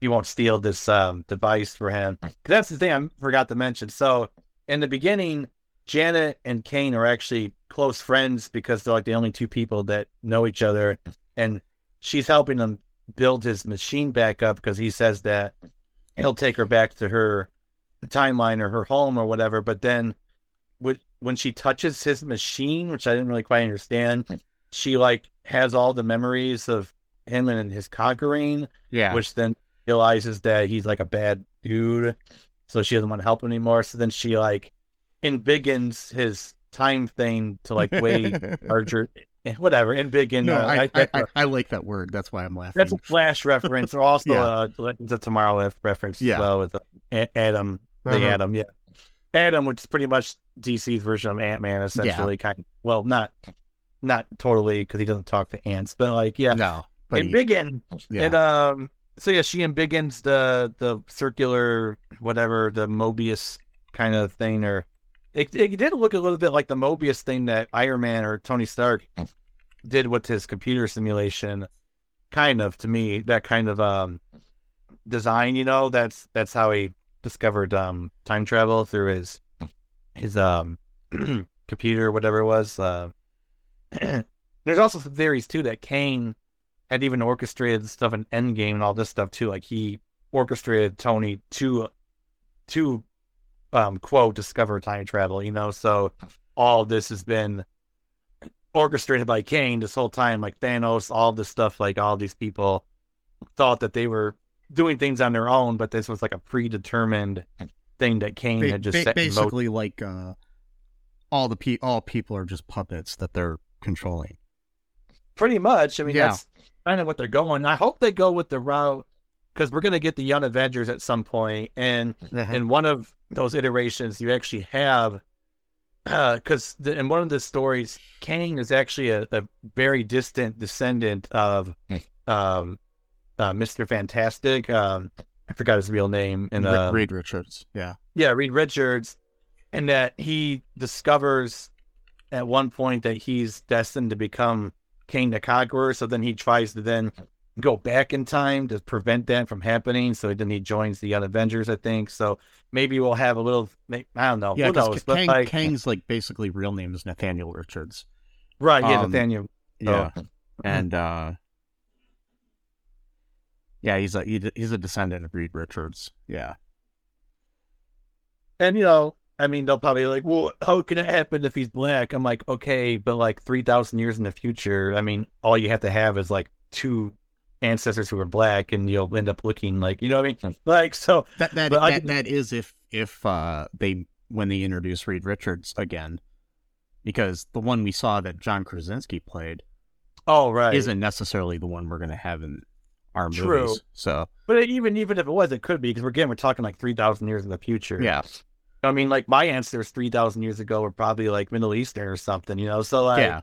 He won't steal this um device for him. 'Cause that's the thing I forgot to mention. So, in the beginning, Janet and Kang are actually close friends because they're like the only two people that know each other, and she's helping him build his machine back up because he says that he'll take her back to her timeline or her home or whatever. But then, when she touches his machine, which I didn't really quite understand, she like has all the memories of him and his conquering, Yeah. which then realizes that he's like a bad dude. So she doesn't want to help him anymore. So then she like embiggens his time thing to like way larger, whatever. Embiggen. no, uh, I, I, I, a- I like that word. That's why I'm laughing. that's a Flash reference, or also Yeah. uh, Legends of Tomorrow reference Yeah. as well with uh, Adam, the Uh-huh. Atom, yeah, Adam, which is pretty much DC's version of Ant Man, essentially. Kind of, well, not not totally because he doesn't talk to ants, but like yeah, No. But he- embiggen. yeah. And um, so yeah, she embiggens the the circular whatever the Mobius kind of thing, or it it did look a little bit like the Mobius thing that Iron Man or Tony Stark did with his computer simulation. Kind of to me, that kind of um design, you know, that's that's how he discovered um time travel through his his um computer, whatever it was. Uh, there's also some theories too that Kang had even orchestrated stuff in Endgame and all this stuff too. Like he orchestrated Tony to to um quote discover time travel, you know. So all this has been orchestrated by Kang this whole time, like Thanos, all this stuff, like all these people thought that they were doing things on their own, but this was like a predetermined thing that Kang Ba- had just ba- basically like uh, all the pe- all people are just puppets that they're controlling. Pretty much. I mean, Yeah. that's kind of what they're going. I hope they go with the route because we're going to get the Young Avengers at some point, and in one of those iterations, you actually have because in one of the stories, Kang is actually a, a very distant descendant of um, uh, Mister Fantastic. Um, I forgot his real name, and uh, Reed Richards. Yeah. yeah, Reed Richards, and that he discovers at one point that he's destined to become King the Conqueror. So then he tries to then go back in time to prevent that from happening. So then he joins the Avengers, I think. So maybe we'll have a little. I don't know. Yeah, knows? Kang, like, Kang's like basically real name is Nathaniel Richards. right? Yeah, um, Nathaniel. Yeah, Oh. and uh, yeah, he's a he- he's a descendant of Reed Richards. Yeah, And you know, I mean, they'll probably like, well, how can it happen if he's black? I'm like, okay, but like three thousand years in the future, I mean, all you have to have is like two ancestors who are black, and you'll end up looking like, you know what I mean? Like, so that that But I that is if if uh they when they introduce Reed Richards again, because the one we saw that John Krasinski played oh right, isn't necessarily the one we're gonna have in our True. movies. So but even even if it was, it could be because we're again, we're talking like three thousand years in the future. yeah, I mean, like my ancestors three thousand years ago were probably like Middle Eastern or something, you know. So like, yeah,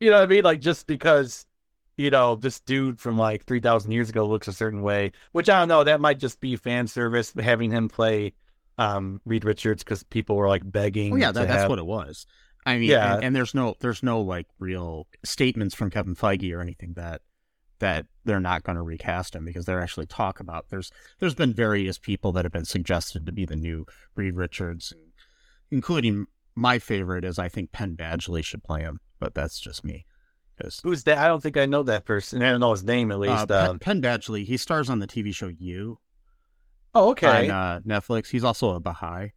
you know what I mean? Like just because, you know, this dude from like three thousand years ago looks a certain way, which I don't know, that might just be fan service having him play um Reed Richards because people were like begging. well, yeah, that, that's have- what it was. I mean, Yeah. and, and there's no there's no like real statements from Kevin Feige or anything that that they're not going to recast him because they're actually talk about there's there's been various people that have been suggested to be the new Reed Richards, including my favorite is I think Penn Badgley should play him, but that's just me. Who's that? I don't think I know that person. I don't know his name at uh, least. Penn, um, Penn Badgley, he stars on the TV show You oh, okay. on uh, Netflix. He's also a Baha'i.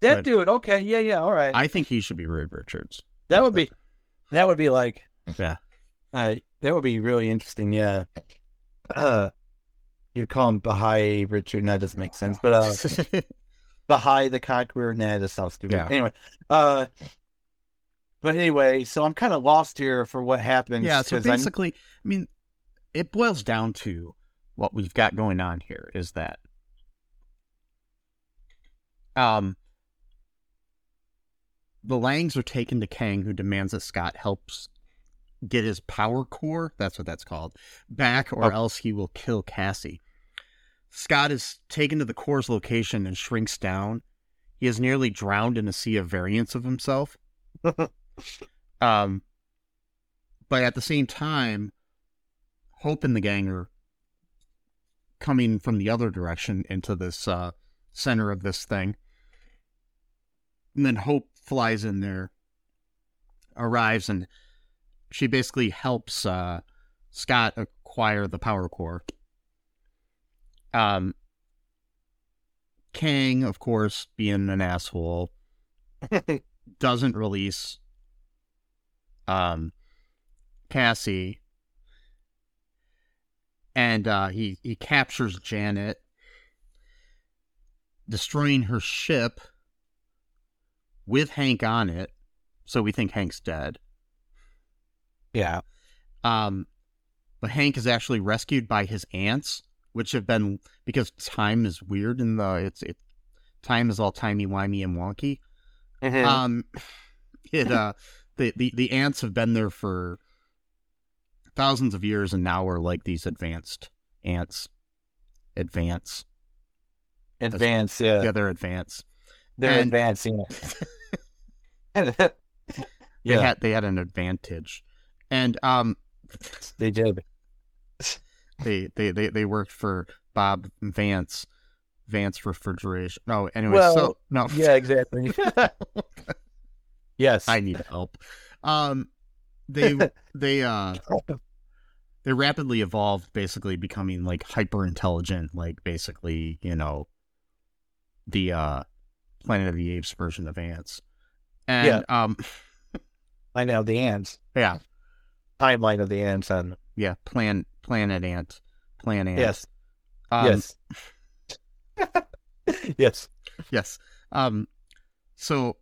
that but- dude. Okay, yeah, yeah. All right. I think he should be Reed Richards. that would be. That would be like. Yeah. Uh, that would be really interesting. Yeah. Uh, you call him Baha'i Richard. And that doesn't make sense. But uh, Baha'i the Conqueror. Nah, that sounds stupid. Yeah. Anyway, uh, but anyway, so I'm kind of lost here for what happens. Yeah, so basically, I mean, it boils down to what we've got going on here is that um the Langs are taken to Kang, who demands that Scott helps get his power core, that's what that's called, back, or Oh. else he will kill Cassie. Scott is taken to the core's location and shrinks down. He is nearly drowned in a sea of variants of himself. um, but at the same time, Hope and the gang are coming from the other direction into this uh, center of this thing. And then Hope flies in there, arrives, and she basically helps uh, Scott acquire the power core. Um, Kang, of course, being an asshole, doesn't release um, Cassie, and uh, he he captures Janet, destroying her ship with Hank on it. So we think Hank's dead. Yeah. Um, but Hank is actually rescued by his ants, which have been because time is weird and the it's it time is all timey wimey and wonky. Mhm. Um, it uh the, the the ants have been there for thousands of years, and now are like these advanced ants. Advance, Advance, yeah. yeah, they're advanced. They're and- advancing. yeah, They had they had an advantage, and um, they did. they they they they worked for Bob Vance, Vance Refrigeration. No, anyway, Well, so no, Yeah, exactly. yes. I need help. Um, they they uh they rapidly evolved, basically becoming like hyper intelligent, like basically you know the uh Planet of the Apes version of ants, and Yeah. um I know the ants. yeah Timeline of the ants on. yeah plan Planet Ant, Plan Ant. Yes. um, yes. yes. Yes. Um so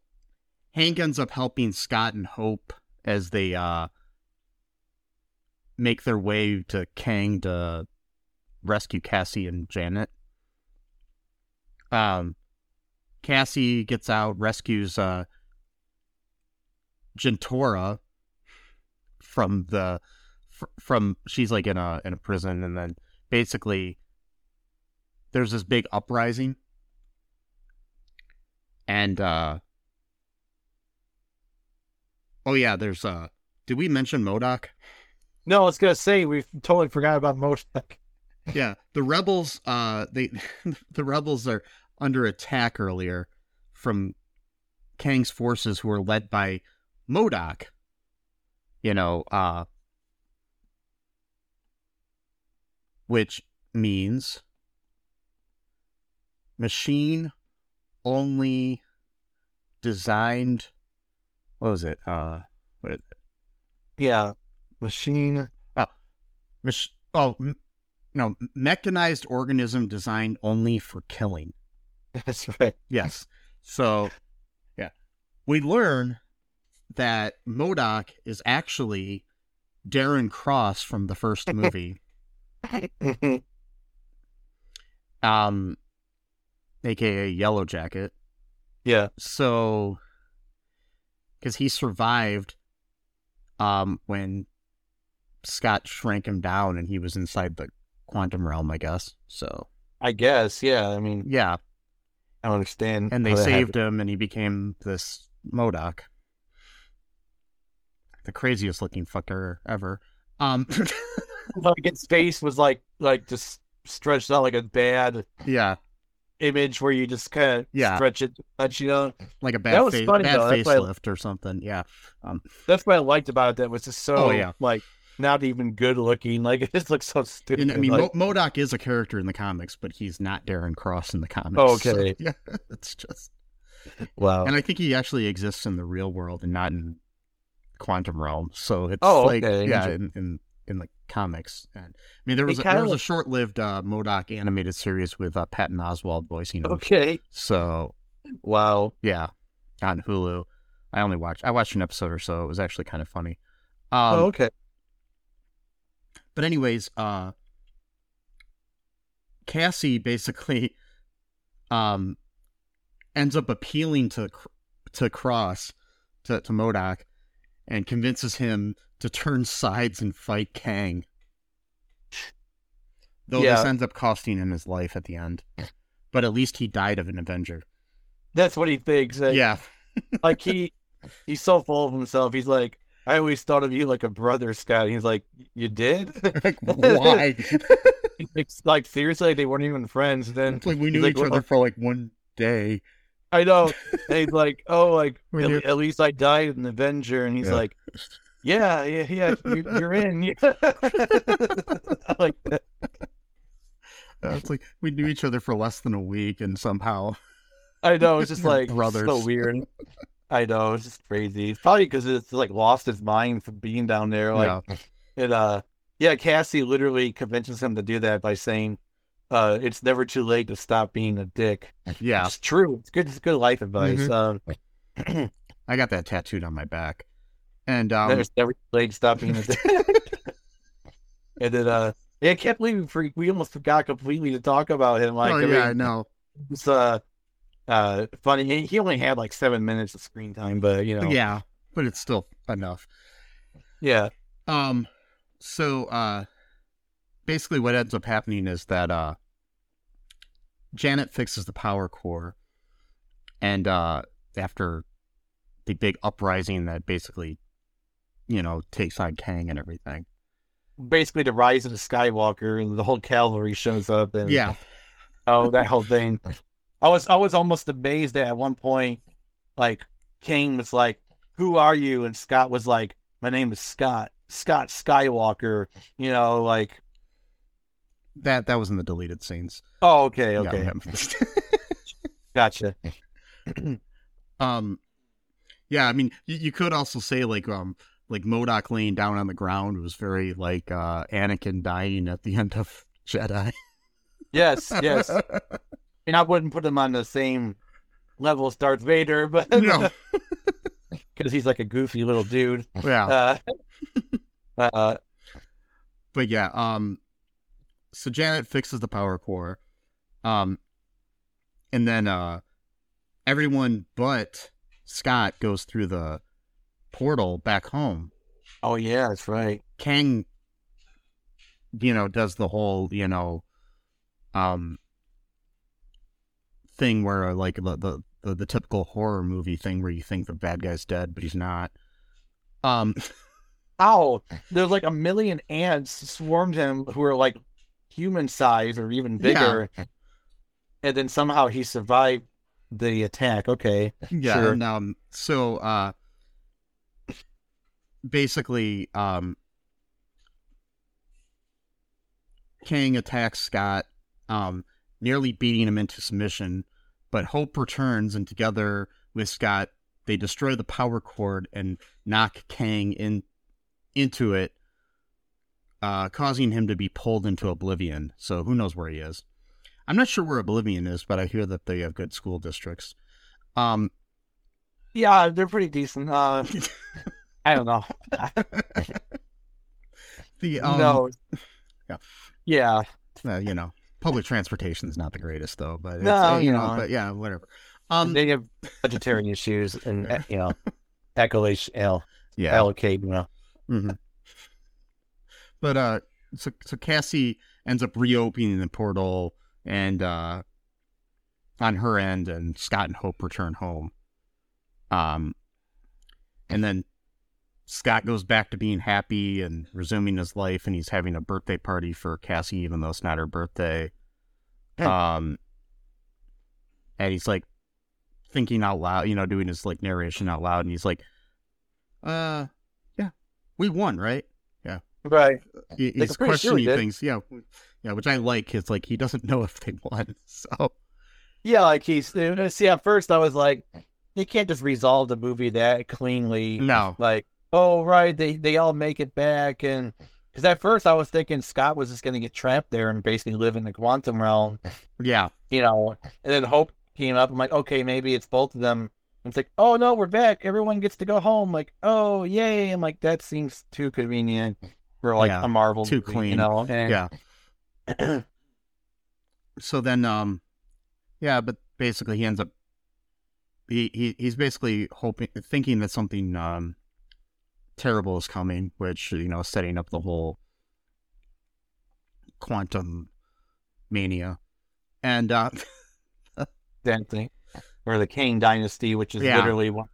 Hank ends up helping Scott and Hope as they uh make their way to Kang to rescue Cassie and Janet. Um Cassie gets out, rescues uh Gentora from the fr- from she's like in a in a prison and then basically there's this big uprising. And uh oh yeah there's uh did we mention MODOK? No, I was gonna say we totally forgot about Moshek. yeah the rebels uh they the rebels are under attack earlier from kang's forces who are led by MODOK you know uh which means machine only designed what was it uh what Yeah. Machine. oh Mach- oh, m- no, mechanized organism designed only for killing. That's right. Yes. So, yeah. We learn that MODOK is actually Darren Cross from the first movie, um, aka Yellow Jacket. yeah. So, because he survived um, when Scott shrank him down and he was inside the quantum realm, I guess. So, I guess. Yeah. I mean, yeah. I don't understand. And they saved him and he became this MODOK. The craziest looking fucker ever. Um, like its face was like like just stretched out like a bad yeah, image where you just kind of Yeah. stretch it, touch, you know. like a bad That was face, funny, bad though. That's why I- facelift or something. Yeah. Um, That's what I liked about it. That was just so Oh, yeah. like not even good looking. Like it just looks so stupid. and, I mean, like, Mo- MODOK is a character in the comics, but he's not Darren Cross in the comics. Oh, so, okay. yeah, it's just. wow. And I think he actually exists in the real world and not in quantum realm. So it's Oh, like okay. yeah, in, in in the comics. And I mean, there was a, there was a short-lived uh, MODOK animated series with uh, Patton Oswalt voicing him. Okay. So Wow. yeah, on Hulu. I only watched I watched an episode or so. It was actually kind of funny. Um, oh, okay. But anyways, uh, Cassie basically um ends up appealing to to Cross to to MODOK and convinces him to turn sides and fight Kang. Though Yeah. this ends up costing him his life at the end. But at least he died of an Avenger. That's what he thinks. Like, Yeah. like he he's so full of himself. He's like, I always thought of you like a brother, Scott. He's like, you did? like why? it's like seriously, they weren't even friends. Then it's like we knew like, each "Well, other for like one day. I know. And he's like, oh, like at, at least I died in Avenger, and he's Yeah. like, yeah, yeah, yeah, you, you're in. I like that. Uh, it's like we knew each other for less than a week and somehow I know. It's just like brothers. so weird. I know. It's just crazy. It's probably because it's like lost his mind from being down there. Like yeah. it. Uh, yeah. Cassie literally convinces him to do that by saying, "Uh, it's never too late to stop being a dick." yeah. It's true. It's good. It's good life advice. Mhm. Um, I got that tattooed on my back. And um There's never too late to stop being a dick. and then, uh, yeah, I can't believe we, for- we almost forgot completely to talk about him. Like, oh I yeah, I know. it's uh, uh, funny. He- He only had like seven minutes of screen time, but you know, Yeah, but it's still enough. yeah, Um so uh basically what ends up happening is that uh Janet fixes the power core and uh after the big uprising that basically you know takes on Kang and everything. basically the rise of the Skywalker and the whole cavalry shows up and Yeah. oh that whole thing. I was I was almost amazed that at one point, like King was like, "Who are you?" and Scott was like, "My name is Scott Scott Skywalker." You know, like That that was in the deleted scenes. oh okay okay yeah. gotcha Um, yeah, I mean, you, you could also say like um like MODOK laying down on the ground was very like uh Anakin dying at the end of Jedi. yes yes and I wouldn't put him on the same level as Darth Vader, but no, because he's like a goofy little dude. yeah, Uh, uh, but yeah, um, so Janet fixes the power core, um, and then uh, everyone but Scott goes through the portal back home. oh yeah, that's right. Kang, you know, does the whole, you know, um, thing where uh, like the, the the the typical horror movie thing where you think the bad guy's dead but he's not. Um, Ow! There's like a million ants swarmed him who are like human size or even bigger, and then somehow he survived the attack. Okay, yeah, Sure. and um, so uh, basically, um, Kang attacks Scott, um, nearly beating him into submission, but Hope returns, and together with Scott, they destroy the power core and knock Kang in into it, uh, causing him to be pulled into oblivion. So who knows where he is? I'm not sure where Oblivion is, but I hear that they have good school districts. Um, yeah, they're pretty decent. Uh, I don't know. the um, no, yeah. yeah, uh, you know, public transportation is not the greatest though, but it's, No, uh, you know, know. but yeah, whatever. Um, they have vegetarian issues and uh, you know, accolade, you know, yeah, allocate, you know. mhm. But uh, so so Cassie ends up reopening the portal, and uh, on her end, and Scott and Hope return home. Um, and then Scott goes back to being happy and resuming his life, and he's having a birthday party for Cassie, even though it's not her birthday. Um, and he's like thinking out loud, you know, doing his like narration out loud, and he's like, "Uh, yeah, we won, right?" Right. He- He's I'm sure questioning things, yeah, yeah, which I like. It's like he doesn't know if they won, so Yeah, like he's see. At first, I was like, you can't just resolve the movie that cleanly. no, like, oh right, they they all make it back, and because at first I was thinking Scott was just gonna get trapped there and basically live in the quantum realm, yeah, you know, and then Hope came up. I'm like, okay, maybe it's both of them. And it's like, oh no, we're back. Everyone gets to go home. Like, oh yay! I'm like, that seems too convenient for like Yeah, a Marvel too movie, clean. you know? And- yeah. so then um yeah, but basically he ends up he, he he's basically hoping thinking that something um terrible is coming, which you know, setting up the whole quantum mania. And uh that thing, or the Kang Dynasty, which is Yeah. literally one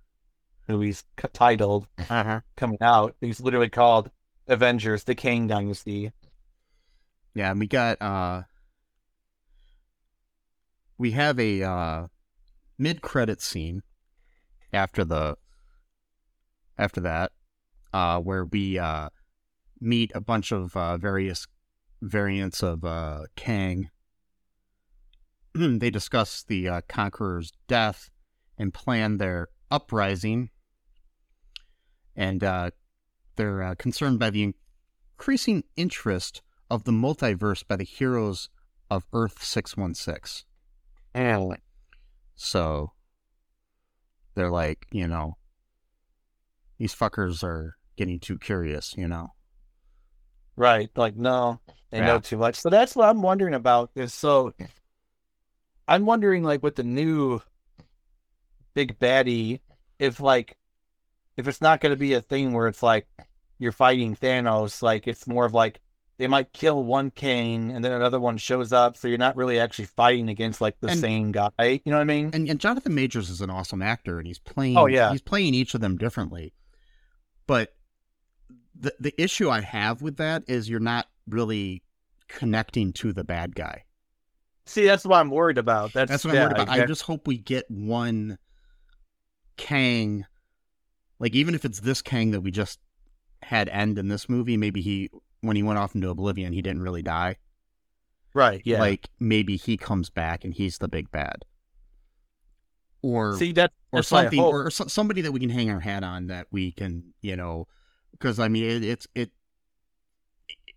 who he's titled uh coming out. He's literally called Avengers: The Kang Dynasty. yeah, and we got uh we have a uh mid credit scene after the after that uh where we uh meet a bunch of uh various variants of uh Kang. they discuss the uh, Conqueror's death and plan their uprising. And uh, they're uh, concerned by the increasing interest of the multiverse by the heroes of Earth 616. And So they're like, you know, these fuckers are getting too curious, you know? right, like no, they Yeah. know too much. So that's what I'm wondering about. Is so I'm wondering, like, with the new big baddie, if like if it's not going to be a thing where it's like you're fighting Thanos, like it's more of like they might kill one Kang and then another one shows up, so you're not really actually fighting against like the And- same guy. You know what I mean? And, and Jonathan Majors is an awesome actor, and he's playing. Oh, yeah. he's playing each of them differently. But the the issue I have with that is you're not really connecting to the bad guy. See, that's what I'm worried about. That's, That's what yeah, I'm worried about. I just hope we get one Kang, like even if it's this Kang that we just had end in this movie, maybe he when he went off into oblivion, he didn't really die. right. Yeah. Like maybe he comes back and he's the big bad, or See, that or something, or, or so, somebody that we can hang our hat on that we can, you know, because I mean it, it's it,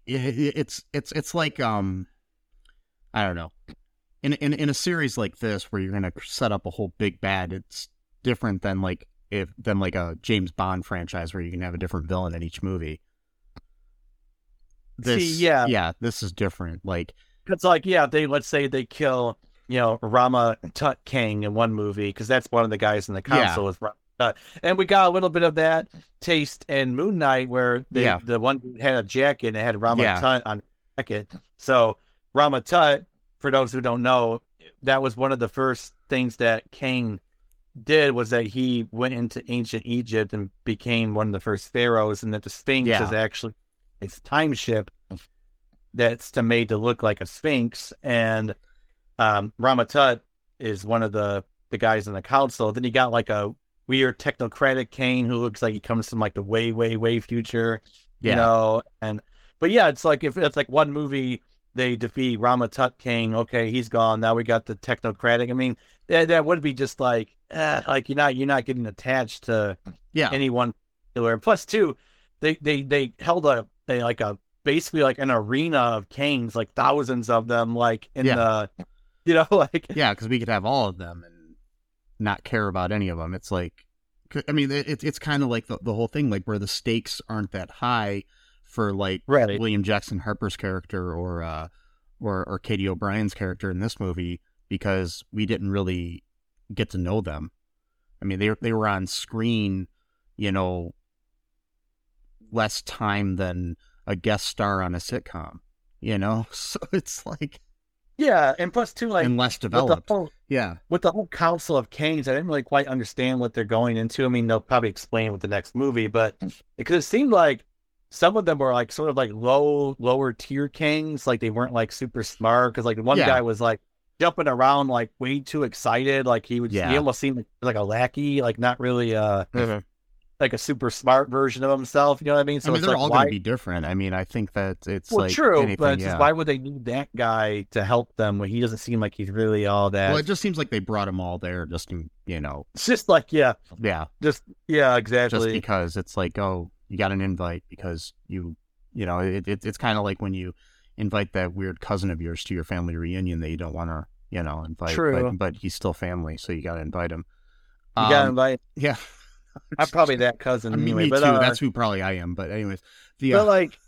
it it's it's it's like um, I don't know, in in in a series like this where you're gonna set up a whole big bad, it's different than like if than like a James Bond franchise where you can have a different villain in each movie. This, See, yeah. yeah, this is different. Like, It's like, yeah, they let's say they kill, you know, Rama Tut Kang in one movie because that's one of the guys in the Yeah. council is Rama Tut, and we got a little bit of that taste in Moon Knight where they, Yeah. the one had a jacket and it had Rama Yeah. Tut on jacket. So Rama Tut, for those who don't know, that was one of the first things that Kang did was that he went into ancient Egypt and became one of the first pharaohs, and that the Sphinx Yeah. is actually its time ship that's to made to look like a sphinx. And um Rama Tut is one of the the guys in the council. Then you got like a weird technocratic Kang who looks like he comes from like the way way way future yeah, you know and but yeah it's like if it's like one movie they defeat ramatut Kang okay he's gone now we got the technocratic i mean that, that would be just like eh, like you're not you're not getting attached to yeah, any one particular. plus, Two, they they they held a they like a basically like an arena of Kangs, like thousands of them, like in Yeah. the you know like Yeah, because we could have all of them and not care about any of them. It's like, I mean, it, it's kind of like the, the whole thing, like where the stakes aren't that high for like Right. William Jackson Harper's character or uh, or or Katy O'Brian's character in this movie because we didn't really get to know them. I mean, they they were on screen, you know, less time than a guest star on a sitcom. You know, so it's like yeah, and plus two like and less with developed. whole Yeah. with the whole council of Kangs, I didn't really quite understand what they're going into. I mean, they'll probably explain with the next movie, but it because it seemed like some of them were like sort of like low, lower tier Kangs like they weren't like super smart. Because like one Yeah. guy was like jumping around like way too excited, like he would, Yeah. he almost seemed like, like a lackey, like not really uh like a super smart version of himself. You know what I mean? So I mean, it's they're like all why? going to be different. I mean, I think that it's well, like true, anything, but yeah. just why would they need that guy to help them when he doesn't seem like he's really all that? well, it just seems like they brought him all there just to, you know, it's just like yeah, yeah, just yeah, exactly just because it's like, oh, you got an invite because you, you know, it, it it's kind of like when you invite that weird cousin of yours to your family reunion that you don't want to, you know, invite, True. but but he's still family, so you got to invite him. You got to Um, invite. yeah, I'm probably that cousin I mean, anyway, me but too. uh, That's who probably I am. But anyways, the but uh, like,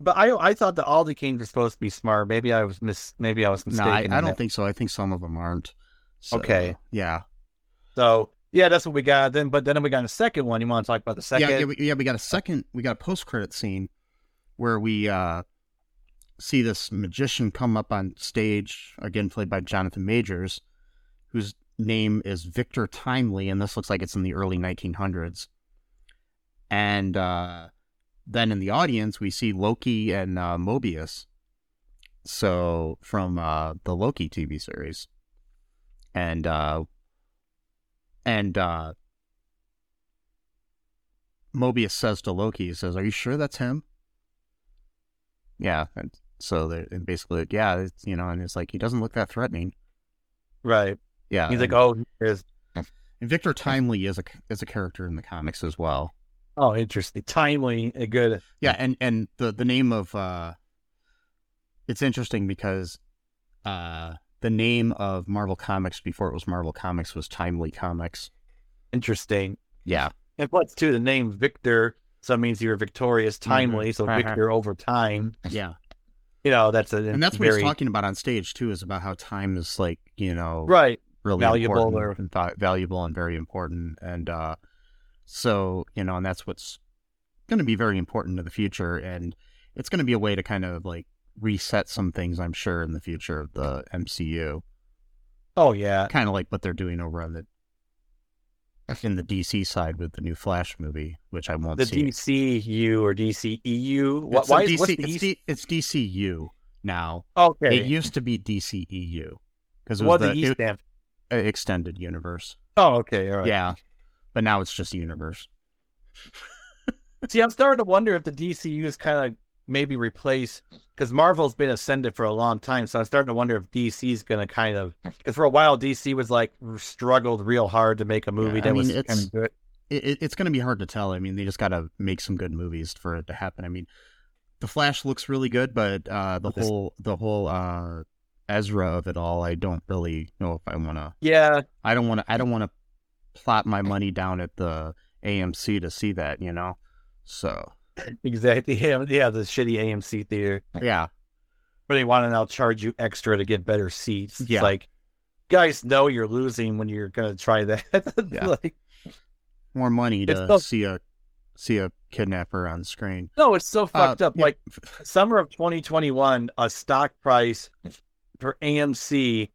But I I thought the Aldi Kangs were supposed to be smart. Maybe I was mis maybe I was No, mistaken. I, I don't that. think so. I think some of them aren't. So, Okay. Yeah. so. Yeah, that's what we got. Then, but then we got a second one. You want to talk about the second? Yeah, yeah, we, yeah, we got a second. We got a post credit scene where we uh, see this magician come up on stage again, played by Jonathan Majors, whose name is Victor Timely, and this looks like it's in the early 1900s. And uh, then in the audience, we see Loki and uh, Mobius. So from uh, the Loki TV series, and uh, and uh, Mobius says to Loki, he says, "Are you sure that's him?" Yeah, and so they and basically, like, yeah, it's, you know, and it's like he doesn't look that threatening. right. Yeah, He's like, and, oh, here's and Victor Timely is a is a character in the comics as well. oh, interesting, timely, a good. Yeah, and and the the name of uh, it's interesting because uh, the name of Marvel Comics before it was Marvel Comics was Timely Comics. Interesting. Yeah, And plus, too, the name Victor, so it means you're victorious, timely. So Uh-huh. Victor over time. yeah, You know, that's a and that's what very he's talking about on stage too. Is about how time is like you know right. really Valuable or- and va- valuable and very important and uh so you know and that's what's going to be very important to the future and it's going to be a way to kind of like reset some things i'm sure in the future of the mcu Oh yeah, kind of like what they're doing over on the in the dc side with the new flash movie which i won't the see DCU or DCEU. What? Why? DC, is, what's the it's, D, it's dcu now okay? it used to be dceu because it was what the, the it- stand? uh, extended universe Oh, okay, all right. yeah but now it's just universe See, I'm starting to wonder if the DCU is kind of maybe replace because Marvel's been ascended for a long time. So I'm starting to wonder if DC's going to kind of because for a while DC was like struggled real hard to make a movie Yeah, I that mean, was it's- kind of good. it, it- it's going to be hard to tell. I mean, they just got to make some good movies for it to happen. I mean, the Flash looks really good, but uh, the this- whole the whole uh, Ezra of it all, I don't really know if I want to. Yeah, I don't want to. I don't want to plop my money down at the AMC to see that. You know, so exactly. Yeah, yeah, the shitty AMC theater yeah, where they want to now charge you extra to get better seats. It's Yeah. like guys know you're losing when you're going to try that. Yeah. like, more money to so- see a see a kidnapper on screen. no, it's so Uh, fucked up. yeah. Like summer of 2021, a stock price for AMC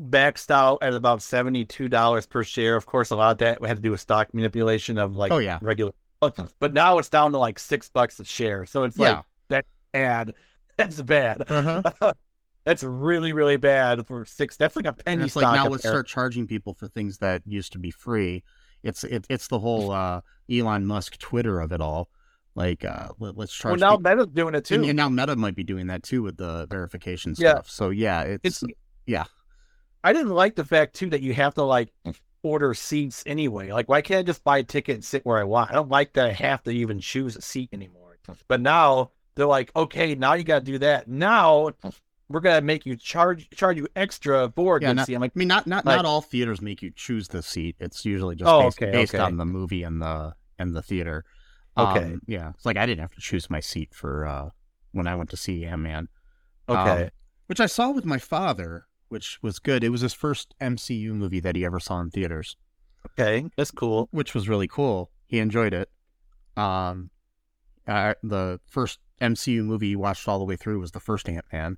maxed out at about $72 per share. Of course, a lot of that had to do with stock manipulation of like Oh, yeah. regular. But now it's down to like six bucks a share. So it's Yeah. like bad. That's bad. Uh-huh. That's really, really bad for six. That's like a penny And it's like now let's there. start charging people for things that used to be free. It's it, it's the whole uh, Elon Musk Twitter of it all. Like uh, let, us Well, charge. now people- Meta's doing it too. and, and now Meta might be doing that too with the verification Yeah. stuff. So yeah, it's, it's yeah. I didn't like the fact too that you have to like order seats anyway. Like, why can't I just buy a ticket and sit where I want? I don't like that I have to even choose a seat anymore. But now they're like, okay, now you got to do that. Now we're gonna make you charge charge you extra for a Yeah, good not- seat. I'm like, I mean, not not Like- not all theaters make you choose the seat. It's usually just Oh, based, okay, based okay. on the movie and the and the theater. Okay. Um, yeah, it's like I didn't have to choose my seat for uh, when I went to see Ant Man. okay, Um, which I saw with my father, which was good. It was his first MCU movie that he ever saw in theaters, okay, that's cool. which was really cool. He enjoyed it. Um, uh, the first MCU movie he watched all the way through was the first Ant Man.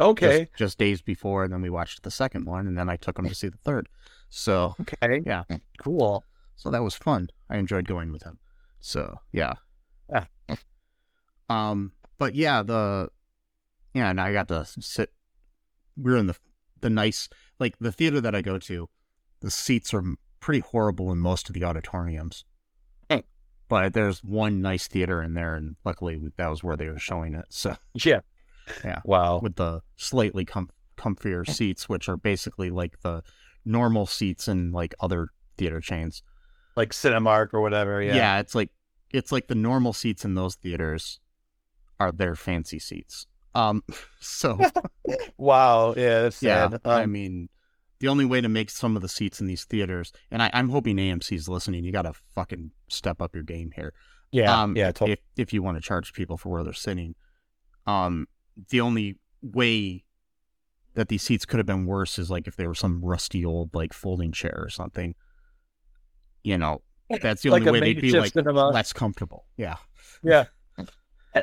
Okay, Just, just days before, and then we watched the second one, and then I took him to see the third. So, okay, yeah. cool. so that was fun. I enjoyed going with him. So, yeah. Ah. Um, but yeah, the yeah, and I got to sit. We are in the the nice like the theater that I go to. The seats are pretty horrible in most of the auditoriums. Hmm. But there's one nice theater in there, and luckily that was where they were showing it. So Yeah, Yeah. Wow. with the slightly com- comfier seats, which are basically like the normal seats in like other theater chains. Like Cinemark or whatever. Yeah. Yeah, it's like it's like the normal seats in those theaters are their fancy seats. Um, so Wow. Yeah. That's yeah, sad. I Um, mean, the only way to make some of the seats in these theaters, and I, I'm hoping AMC's listening. You got to fucking step up your game here. yeah. um, yeah. Totally. If if you want to charge people for where they're sitting, Um, the only way that these seats could have been worse is like if they were some rusty old like folding chair or something. You know, that's the Like only way they'd be like cinema. less comfortable. Yeah. Yeah.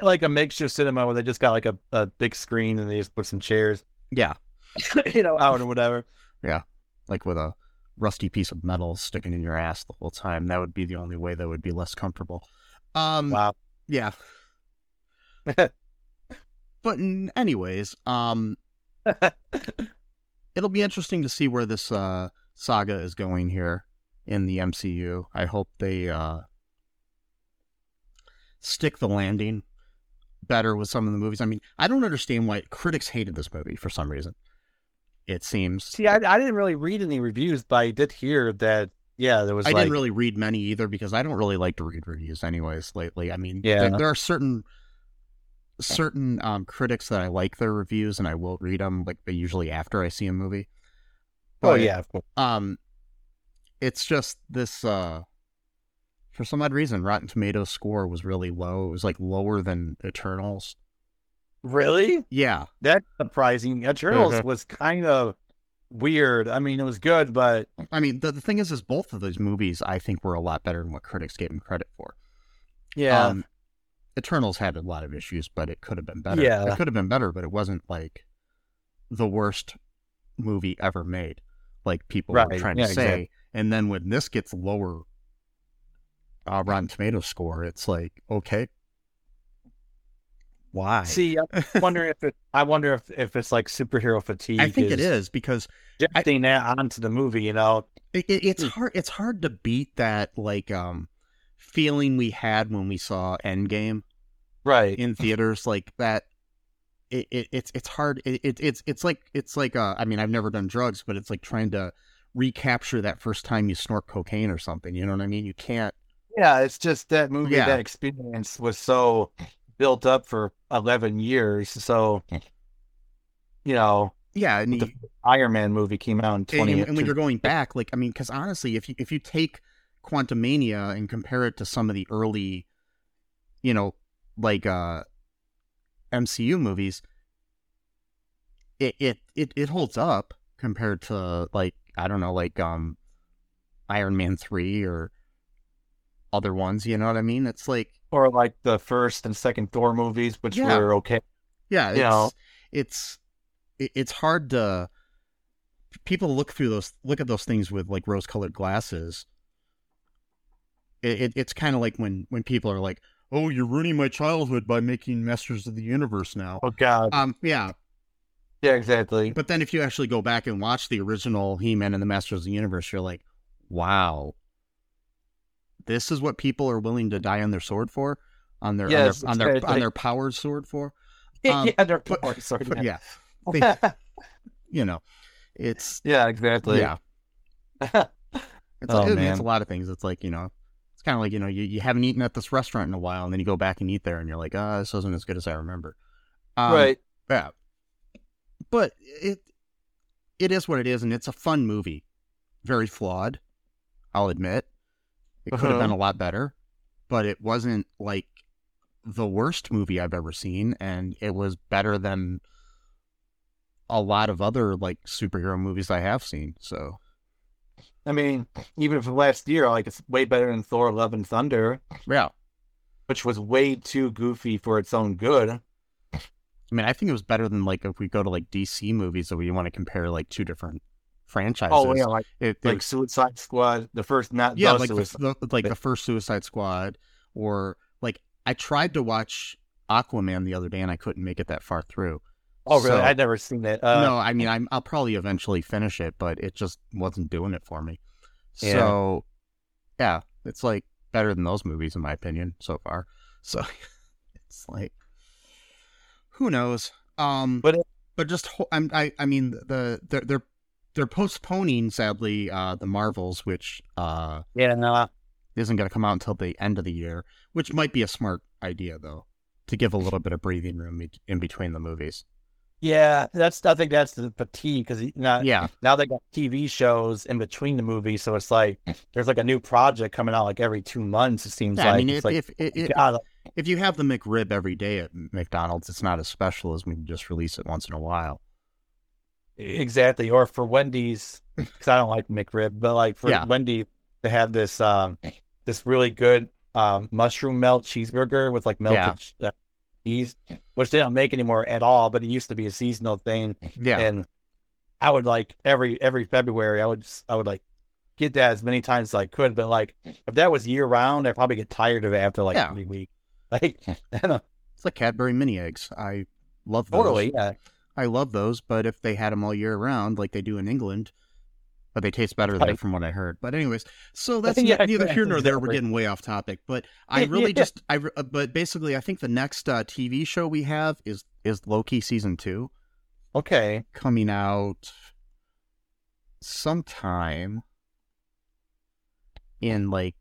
Like a makeshift cinema where they just got like a, a big screen and they just put some chairs, Yeah. you know, out or whatever. Yeah. Like with a rusty piece of metal sticking in your ass the whole time. That would be the only way that would be less comfortable. Um, Wow. yeah. But anyways, um, it'll be interesting to see where this uh, saga is going here in the MCU. I hope they uh, stick the landing better with some of the movies. I mean, I don't understand why critics hated this movie for some reason. It seems See, I, I didn't really read any reviews, but I did hear that, yeah, there was I like, didn't really read many either because I don't really like to read reviews anyways lately. I mean, Yeah. there, there are certain certain um, critics that I like their reviews and I will read them like but usually after I see a movie. oh, yeah. Um it's just this uh for some odd reason Rotten Tomatoes score was really low. It was like lower than Eternals. Really? Yeah. That's surprising. Eternals Mhm. was kind of weird. I mean, it was good, but I mean, the, the thing is is both of those movies I think were a lot better than what critics gave them credit for. yeah. Um, Eternals had a lot of issues, but it could have been better. Yeah. It could have been better, but it wasn't like the worst movie ever made, like people were trying Yeah, to say. exactly. And then when this gets lower uh, Rotten Tomato score, it's like, okay, why? See, I'm wondering if it, I wonder if, if it's like superhero fatigue. I think it is because Projecting that onto the movie, you know? it, it, it's Hmm. hard. It's hard to beat that like um feeling we had when we saw Endgame. Right. in theaters like that it, it it's it's hard it, it it's it's like it's like uh i mean i've never done drugs but it's like trying to recapture that first time you snort cocaine or something you know what i mean you can't Yeah, it's just that movie, Yeah. that experience was so built up for 11 years. So, you know, yeah and, The you- Iron Man movie came out in and, 20. and when you're going back like i mean because honestly if you if you take Quantumania and compare it to some of the early you know like uh mcu movies it it it, it holds up compared to like i don't know like um iron man 3 or other ones you know what i mean it's like or like the first and second Thor movies, which Yeah. were okay. yeah it's You know. it's it's hard to people look through those look at those things with like rose colored glasses it, it it's kind of like when when people are like oh you're ruining my childhood by making masters of the universe now Oh, God. um yeah Yeah, exactly. but then if you actually go back and watch the original he-man and the masters of the universe you're like wow this is what people are willing to die on their sword for on their Yes, on their on their, exactly. on their powered sword for um, yeah, but- oh, sorry. but yeah you know it's yeah, exactly. yeah it's Oh, like, man. it's a lot of things it's like you know it's kind of like you know you, you haven't eaten at this restaurant in a while and then you go back and eat there and you're like ah this wasn't as good as i remember um, right. yeah but it it is what it is and it's a fun movie very flawed i'll admit it could have Uh-huh. been a lot better but it wasn't like the worst movie i've ever seen and it was better than a lot of other like superhero movies i have seen so I mean, even from last year, like it's way better than Thor: Love and Thunder, yeah which was way too goofy for its own good. i mean i think it was better than like if we go to like dc movies that we want to compare like two different franchises Oh yeah, like it, like it- Suicide Squad, the first not yeah the like the, Suicide. the like the first suicide squad or like i tried to watch aquaman the other day and i couldn't make it that far through oh really? So- I'd never seen it. Uh, no i mean I'm, i'll probably eventually finish it but it just wasn't doing it for me Yeah. so yeah it's like better than those movies in my opinion so far so it's like who knows um But it- but just I'm, i i mean the they're they're they're postponing sadly uh the marvels which uh Yeah, no. isn't going to come out until the end of the year, which might be a smart idea though, to give a little bit of breathing room in between the movies. Yeah, that's. I think that's the fatigue because now, Yeah, now they got TV shows in between the movies, so it's like there's like a new project coming out like every two months. It seems yeah. like I mean, it's if like if, if, if God, if you have the McRib every day at McDonald's, it's not as special as when you just release it once in a while. Exactly. Or for Wendy's, because I don't like McRib, but like for Yeah. Wendy to have this um this really good um mushroom melt cheeseburger with like melted Yeah. uh, cheese, which they don't make anymore at all, but it used to be a seasonal thing. Yeah, And I would like every every February, I would just, I would like get that as many times as I could. But like if that was year round, I'd probably get tired of it after like Yeah. three weeks. Like I don't know, it's like Cadbury mini eggs. I love those. totally, yeah. I love those, but if they had them all year round, like they do in England, but they taste better there from what I heard. But anyways, so that's Yeah, neither here nor there. We're getting way off topic, but I really Yeah. just I but basically I think the next uh, TV show we have is is Loki season two Okay. coming out sometime in like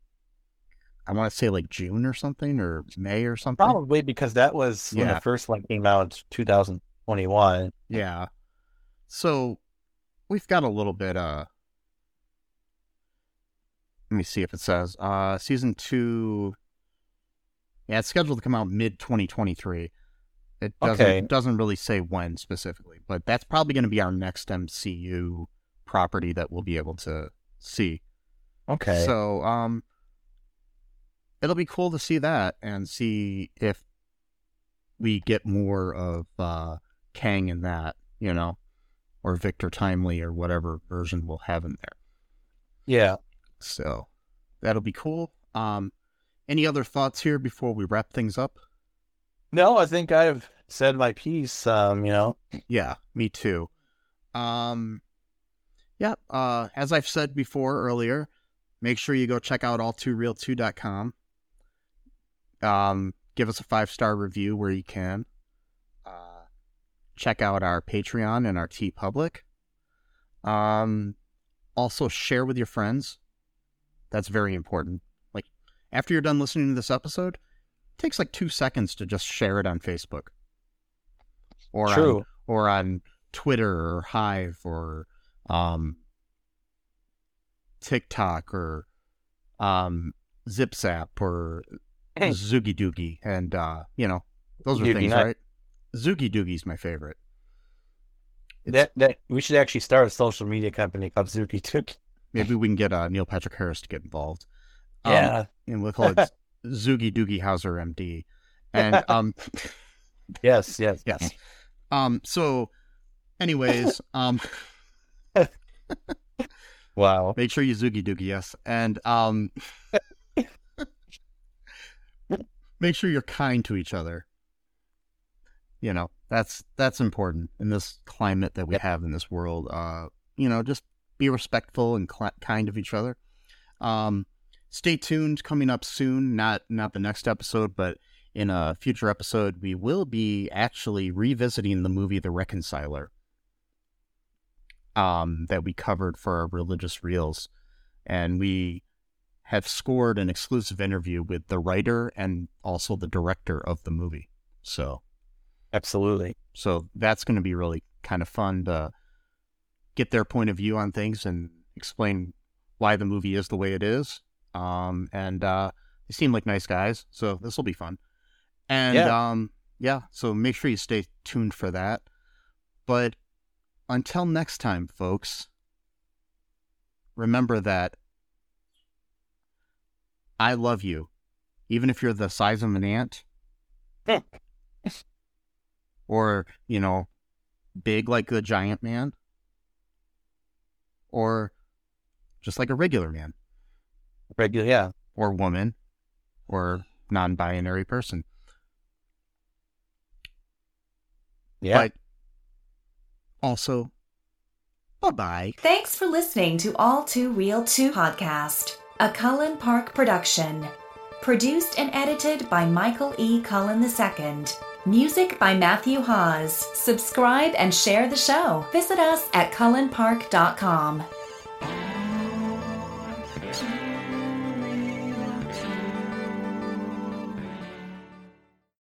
I want to say like June or something or May or something. Probably because that was when the first one came out, 2021. Yeah. So we've got a little bit uh let me see if it says uh season 2 Yeah, it's scheduled to come out mid 2023. It doesn't Okay. doesn't really say when specifically, but that's probably going to be our next MCU property that we'll be able to see. Okay. So, um, it'll be cool to see that and see if we get more of uh, Kang in that, you know, or Victor Timely or whatever version we'll have in there. yeah. So that'll be cool. Um, any other thoughts here before we wrap things up? No, I think I've said my piece. Um, you know. Yeah, me too. Um, yeah, uh, as I've said before earlier, make sure you go check out all2real2.com. Um, give us a five star review where you can. Check out our Patreon and our TeePublic. Um, also share with your friends. That's very important. Like after you're done listening to this episode, it takes like two seconds to just share it on Facebook or on or on Twitter or Hive or um, TikTok or um, ZipZap or Hey. Zoogie Doogie, and uh, you know those are Doogie things, Night. right? Zoogie Doogie's my favorite. It's- That that we should actually start a social media company called Zuki Took. Maybe we can get uh, Neil Patrick Harris to get involved. Um, Yeah. and we'll call it Zoogie Doogie Hauser MD. And um, Yes. Yes. yes. Um, so, anyways, um, Wow. Make sure you zoogie doogie, yes. And um make sure you're kind to each other. You know, that's that's important in this climate that we Yep. have in this world. Uh, you know, just be respectful and cl- kind of each other. Um stay tuned coming up soon, not not the next episode, but in a future episode we will be actually revisiting the movie The Reconciler um, that we covered for our religious reels. And we have scored an exclusive interview with the writer and also the director of the movie. So, Absolutely. so that's going to be really kind of fun to get their point of view on things and explain why the movie is the way it is. Um, and uh, they seem like nice guys, so this will be fun. And Yeah. um, yeah, so make sure you stay tuned for that. But until next time, folks, remember that I love you, even if you're the size of an ant, or, you know, big like the giant man, or just like a regular man, Regular. Yeah. or woman, or non binary person. Yeah. But also, bye bye. Thanks for listening to All Too Real 2 podcast, a Cullen Park production. Produced and edited by Michael E. Cullen II. Music by Matthew Hawes. Subscribe and share the show. Visit us at cullenpark.com.